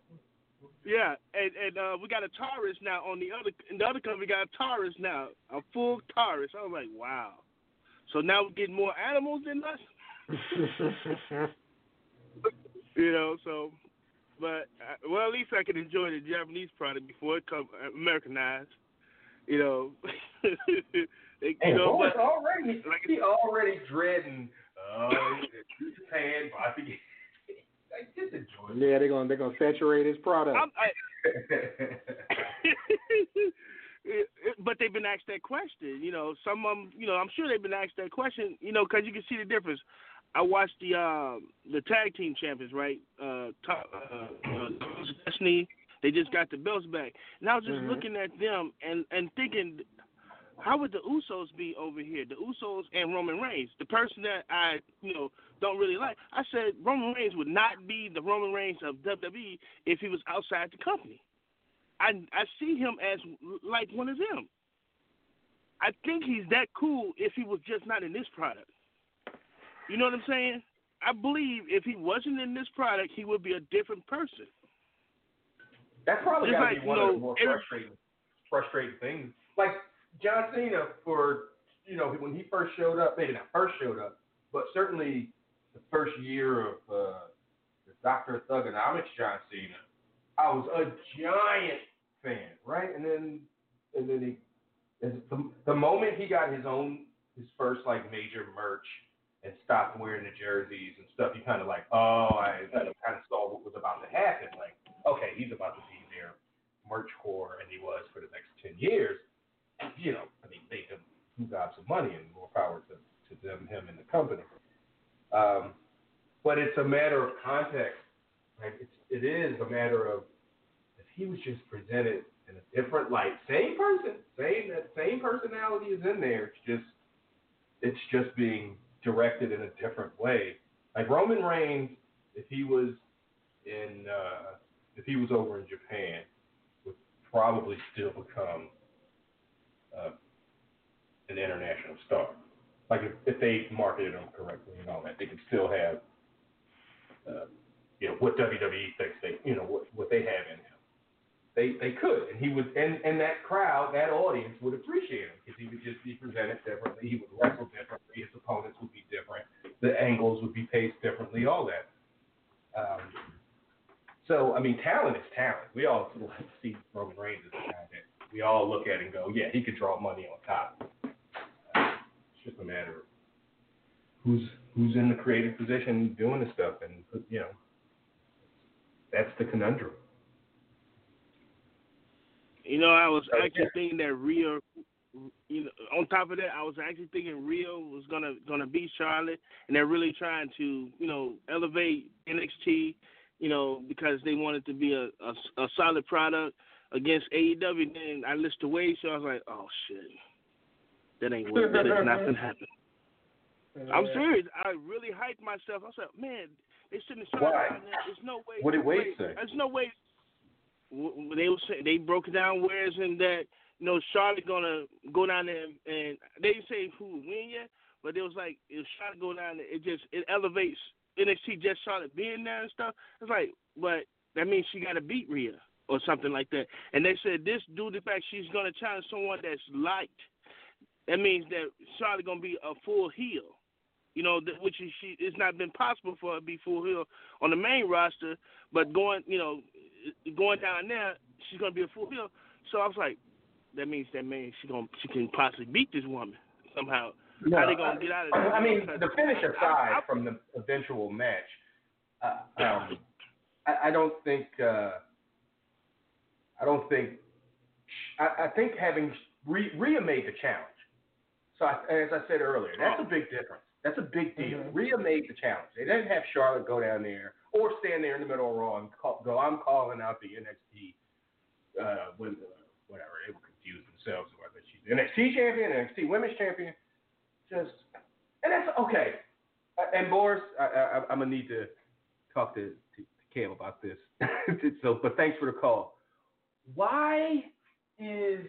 Yeah, and and uh, we got a Taurus now on the other in the other company. We got a Taurus now, a full Taurus. I was like, wow. So now we're getting more animals than us. you know, so, but uh, well, at least I can enjoy the Japanese product before it comes Americanized. You know, they, And you know, but already, like he already dreading. Uh, Japan, about to get. Like, just enjoy it. Yeah, they're gonna they're gonna saturate his product. I, but they've been asked that question. You know, some of them. You know, I'm sure they've been asked that question. You know, because you can see the difference. I watched the uh, the tag team champions, right? Uh, top, uh, uh, Destiny. They just got the belts back, and I was just Mhm. looking at them and and thinking, how would the Usos be over here? The Usos and Roman Reigns, the person that I you know don't really like. I said Roman Reigns would not be the Roman Reigns of WWE if he was outside the company. I I see him as like one of them. I think he's that cool if he was just not in this product. You know what I'm saying? I believe if he wasn't in this product, he would be a different person. That's probably got to like, be one you of know, the more frustrating, frustrating things. Like John Cena, for you know, when he first showed up, maybe not first showed up, but certainly the first year of uh, the Doctor of Thugonomics John Cena, I was a giant fan, right? And then, and then he, the, the moment he got his own, his first like major merch and stopped wearing the jerseys and stuff, you kind of like, oh, I kind of saw what was about to happen. Like, okay, he's about to be their merch core, and he was for the next ten years. You know, I mean, they can got some money and more power to, to them, him, and the company. Um, but it's a matter of context. Like it's, it is a matter of if he was just presented in a different light, same person, same that same personality is in there. It's just it's just being directed in a different way. Like Roman Reigns, if he was in uh, if he was over in Japan, would probably still become uh, an international star. Like if, if they marketed him correctly and all that, they could still have, uh, you know, what WWE thinks they, you know, what what they have in him. They they could, and he would, and and that crowd, that audience would appreciate him because he would just be presented differently. He would wrestle differently. His opponents would be different. The angles would be paced differently. All that. Um, so I mean, talent is talent. We all see Roman Reigns as a guy that we all look at and go, yeah, he could draw money on top. Uh, it's just a matter of who's who's in the creative position doing the stuff, and you know, that's the conundrum. You know, I was actually thinking that Rhea. You know, on top of that, I was actually thinking Rhea was gonna gonna beat Charlotte, and they're really trying to you know elevate NXT. You know, because they wanted to be a a, a solid product against AEW. Then I listened to Wade, so I was like, oh shit, that ain't what that is not gonna happen. I'm serious. I really hyped myself. I was like, man, they shouldn't have down. There's no way. What did Wade- say? There's no way. They were say, they broke it down whereas in that you know Charlotte gonna go down there and, and they say who win yet, but it was like if Charlotte go down there, it just it elevates NXT just Charlotte being there and stuff. It's like, but that means she got to beat Rhea or something like that. And they said this due to the fact she's gonna challenge someone that's light. That means that Charlotte gonna be a full heel. You know, which is she it's not been possible for her to be full heel on the main roster, but going you know going down there, she's gonna be a full heel. So I was like, that means that means she gonna she can possibly beat this woman somehow. How they gonna get out of this? I mean, the finish aside I- I- from the eventual match, uh, um, I, I don't think. Uh, I don't think. I, I think having Rhea Rhea made the challenge. So I, as I said earlier, that's a big difference. That's a big deal. Rhea made the challenge. They didn't have Charlotte go down there or stand there in the middle of Raw and call, go, I'm calling out the NXT, uh, women, whatever. They were confused themselves whether she's NXT champion, NXT women's champion. Just, and that's okay. Uh, And Boris, I, I'm going to need to talk to, to, to Cam about this. so, but thanks for the call. Why is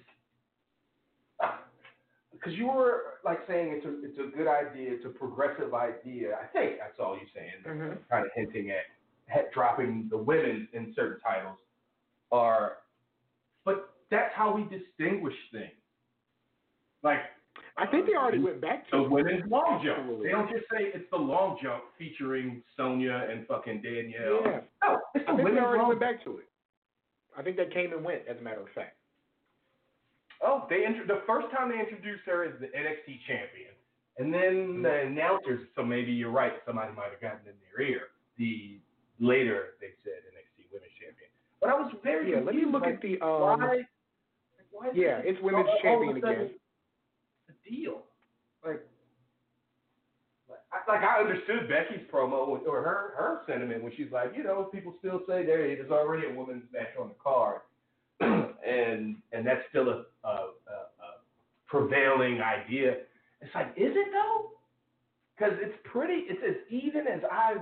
because you were like saying it's a it's a good idea, it's a progressive idea. I think that's all you're saying, mm-hmm. kind of hinting at, at dropping the women in certain titles. Are, but that's how we distinguish things. Like I think they already went back to the women's long jump. Absolutely. They don't just say it's the long jump featuring Sonia and fucking Danielle. Yeah. No, it's the I think they already long went back to it. I think that came and went, as a matter of fact. Oh, they intro- the first time they introduced her as the NXT champion, and then the announcers. So maybe you're right. Somebody might have gotten in their ear. The later they said NXT Women's Champion, but I was very Yeah, let me look like, at the um. why. why Yeah, it's women's all- champion again. A deal, like. Like I understood Becky's promo or her her sentiment when she's like, you know, people still say there it is already a women's match on the card, and and that's still a, a, a, a prevailing idea. It's like, is it though? Because it's pretty. It's as even as I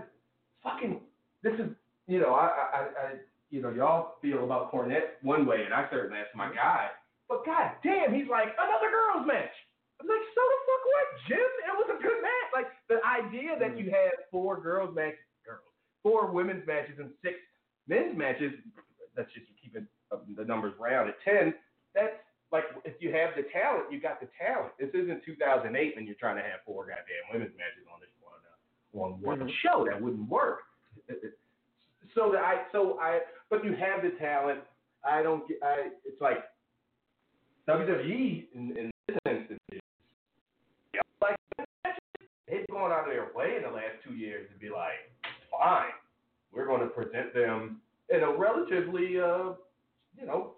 fucking. This is you know I, I I you know y'all feel about Cornette one way, and I certainly that's my mm-hmm. guy. But god damn, he's like another girls match. I'm like, so the fuck what, Jim? It was a good match. Like the idea that mm-hmm. you had four girls matches, girls, four women's matches and six men's matches. Let's just the numbers round at ten. That's like if you have the talent, you got the talent. This isn't 2008 when you're trying to have four goddamn women's matches on this one uh, on one Mhm. show. That wouldn't work. So that I so I but you have the talent. I don't get. I it's like WWE in, in this instance is like they've gone out of their way in the last two years to be like, fine, we're going to present them in a relatively, uh, you know,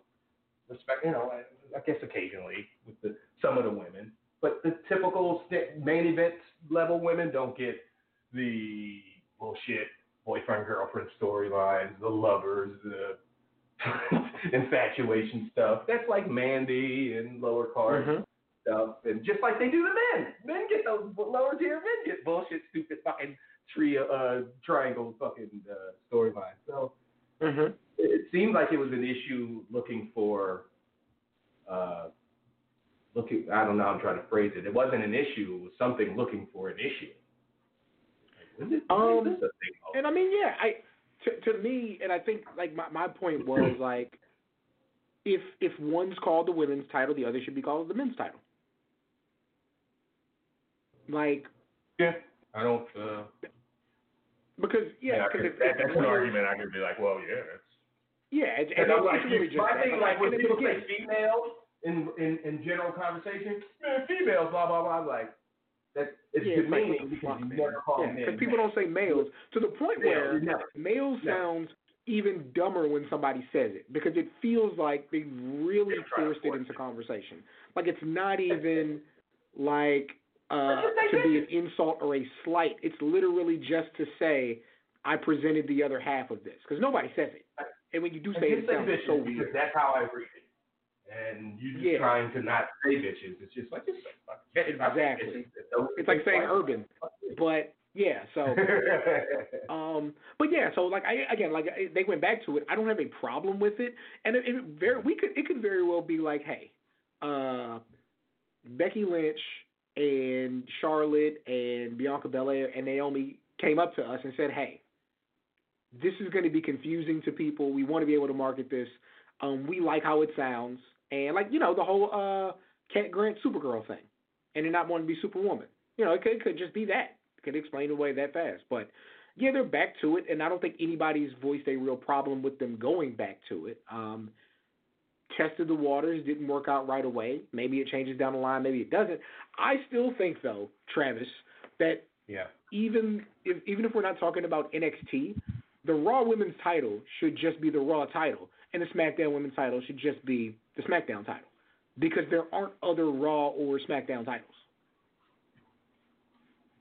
respect, you know, I, I guess occasionally with the, some of the women, but the typical st- main event level women don't get the bullshit boyfriend girlfriend storylines, the lovers, the infatuation stuff. That's like Mandy and lower card Mhm. stuff, and just like they do the men. Men get those lower tier men get bullshit, stupid fucking tree, uh, triangle fucking uh, storyline. So Mhm. it seemed like it was an issue looking for, uh, looking. I don't know. how I'm trying to phrase it. It wasn't an issue. It was something looking for an issue. Like, it- was Um, this? And I mean, yeah, I to to me, and I think like my my point was like, if if one's called the women's title, the other should be called the men's title. Like Yeah, I don't. Uh, because yeah, I because if, that, that's an argument. I could be like, well, yeah, that's. Yeah, it's, And and I'm like, really just that. thing, like when people say females in, in in general conversation, man, females, blah blah blah. I'm like, that it's yeah, demeaning because you never call Yeah, men. people don't say males to the point Yeah, where male Yeah. sounds even dumber when somebody says it because it feels like they really They're trying to forced it into conversation. Like it's not even like uh, to be an insult or a slight. It's literally just to say I presented the other half of this because nobody says it. And when you do say it, it sounds bitches so because weird. that's how I read it. And you're just Yeah. trying to not say bitches. It's just like just say fucking bitches. I say Exactly. It's, It's like saying urban, but yeah. So Um, but yeah, so like I again, like I- they went back to it. I don't have a problem with it, and it, it very we could it could very well be like, hey, uh, Becky Lynch and Charlotte and Bianca Belair and Naomi came up to us and said, hey, this is going to be confusing to people. We want to be able to market this. Um, we like how it sounds, and like you know the whole uh, Cat Grant Supergirl thing, and they're not wanting to be Superwoman. You know, it could, it could just be that. It could explain away that fast, but yeah, they're back to it, and I don't think anybody's voiced a real problem with them going back to it. Um, tested the waters, didn't work out right away. Maybe it changes down the line, maybe it doesn't. I still think, though, Travis, that yeah. even if even if we're not talking about NXT, the Raw Women's title should just be the Raw title, and the SmackDown Women's title should just be the SmackDown title, because there aren't other Raw or SmackDown titles.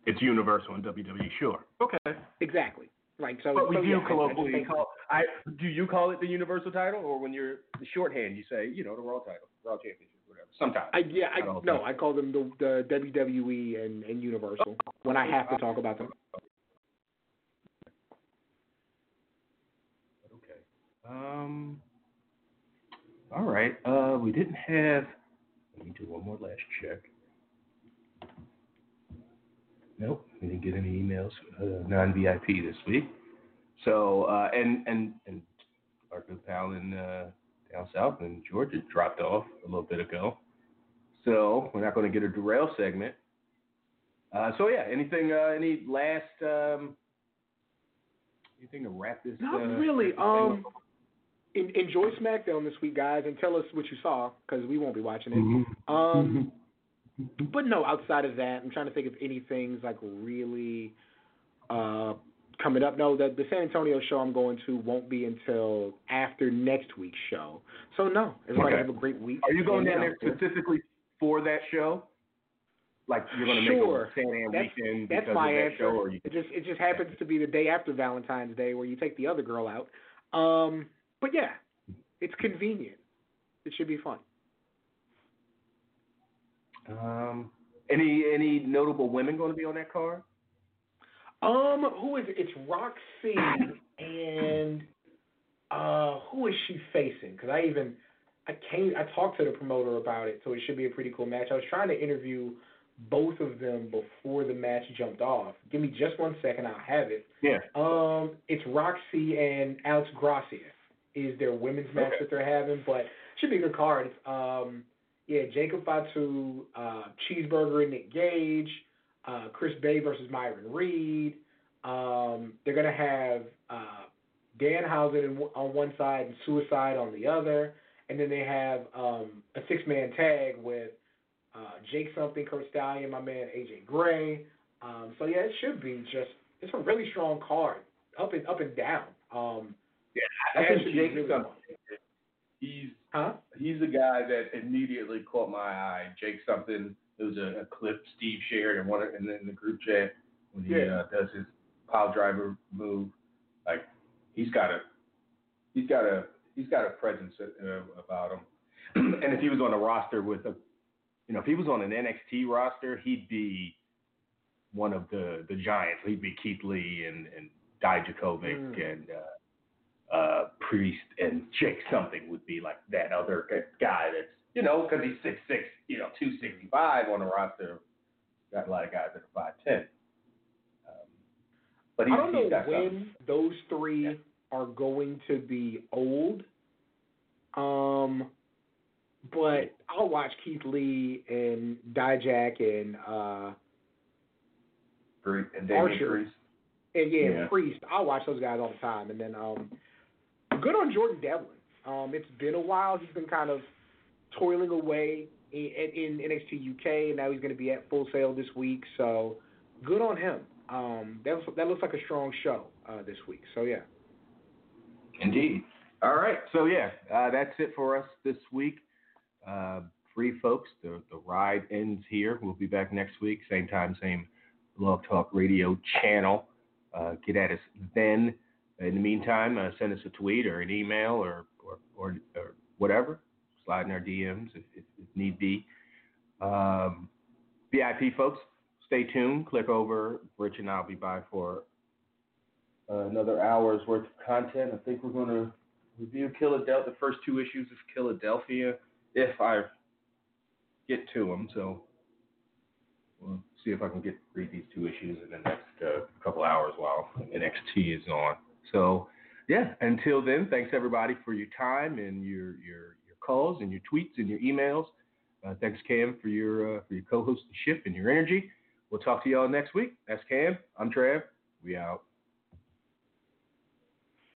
it's Universal in WWE. Sure. Okay. Exactly. Like so. But we so, do yeah, I- I colloquially call. I do you call it the Universal title, or when you're the shorthand, you say you know the Raw title, Raw Championship, whatever. Sometimes. I, yeah, I, Not no. I call them the, the WWE and, and Universal when I have to talk about them. Okay. Um. All right. Uh, we didn't have. Let me do one more last check. Nope, we didn't get any emails. Uh, non VIP this week. So uh, and and and our good pal in uh, down south in Georgia dropped off a little bit ago. So we're not going to get a derail segment. Uh, so yeah, anything? Uh, any last? Um, anything to wrap this? Up? Not uh, really. Um, enjoy SmackDown this week, guys, and tell us what you saw because we won't be watching it. Mhm. Um, but no, outside of that, I'm trying to think if anything's like really uh, coming up. No, the the San Antonio show I'm going to won't be until after next week's show. So no, everybody Okay. have a great week. Are you going down there specifically for that show? Like you're going to Sure. make a San Am That's- weekend That's because my of that answer. show, or you? It just it just happens to be the day after Valentine's Day where you take the other girl out. Um, but yeah, it's convenient. It should be fun. Um, any any notable women going to be on that card? Um, who is it? It's Roxy and uh, who is she facing? Because I even I came I talked to the promoter about it, so it should be a pretty cool match. I was trying to interview both of them before the match jumped off. Give me just one second, I'll have it. Yeah. Um, it's Roxy and Alex Gracia is their women's match Okay. that they're having, but should be a good card. Um, yeah, Jacob Fatu, uh, Cheeseburger and Nick Gage, uh, Chris Bay versus Myron Reed. Um, they're gonna have uh, Danhausen in, on one side and Suicide on the other, and then they have um, a six-man tag with uh, Jake something, Curt Stallion, my man AJ Gray. Um, so yeah, it should be just it's a really strong card, up and up and down. Um, Yeah, I think Jake really. He's Huh? he's the guy that immediately caught my eye. Jake something. It was a, a clip Steve shared in one of- in the, in the group chat when he Yeah. uh, does his pile driver move. Like he's got a he's got a he's got a presence uh, about him. and if he was on a roster with a you know if he was on an NXT roster, he'd be one of the the giants. He'd be Keith Lee and and Dijakovic Mm. and. Uh, uh, Priest and Jake something would be like that other guy that's you know because he's six six you know two sixty five on the roster. Got a lot of guys that are five ten. Um, but he's, I don't know got when something. those three are going to be old. Um, but I'll watch Keith Lee and Dijak and uh and Archer. Priest. and yeah, Yeah. Priest. I'll watch those guys all the time. And then um, good on Jordan Devlin. Um, it's been a while. He's been kind of toiling away in, in NXT UK, and now he's going to be at Full Sail this week. So good on him. Um, that was, that looks like a strong show uh, this week. So yeah. Indeed. All right. So yeah, uh, that's it for us this week. Uh, free folks. The the ride ends here. We'll be back next week, same time, same Blog Talk Radio channel. Uh, get at us then. In the meantime, uh, send us a tweet or an email or or, or, or whatever. Slide in our DMs if, if, if need be. Um, VIP folks, stay tuned. Click over. Rich and I'll be by for uh, another hour's worth of content. I think we're going to review Philadelphia, the first two issues of Philadelphia, if I get to them. So we'll see if I can get read these two issues in the next uh, couple hours while NXT is on. So yeah, until then, thanks everybody for your time and your your your calls and your tweets and your emails. Uh, thanks Cam for your uh, for your co-hostship and your energy. We'll talk to y'all next week. That's Cam. I'm Trav. We out.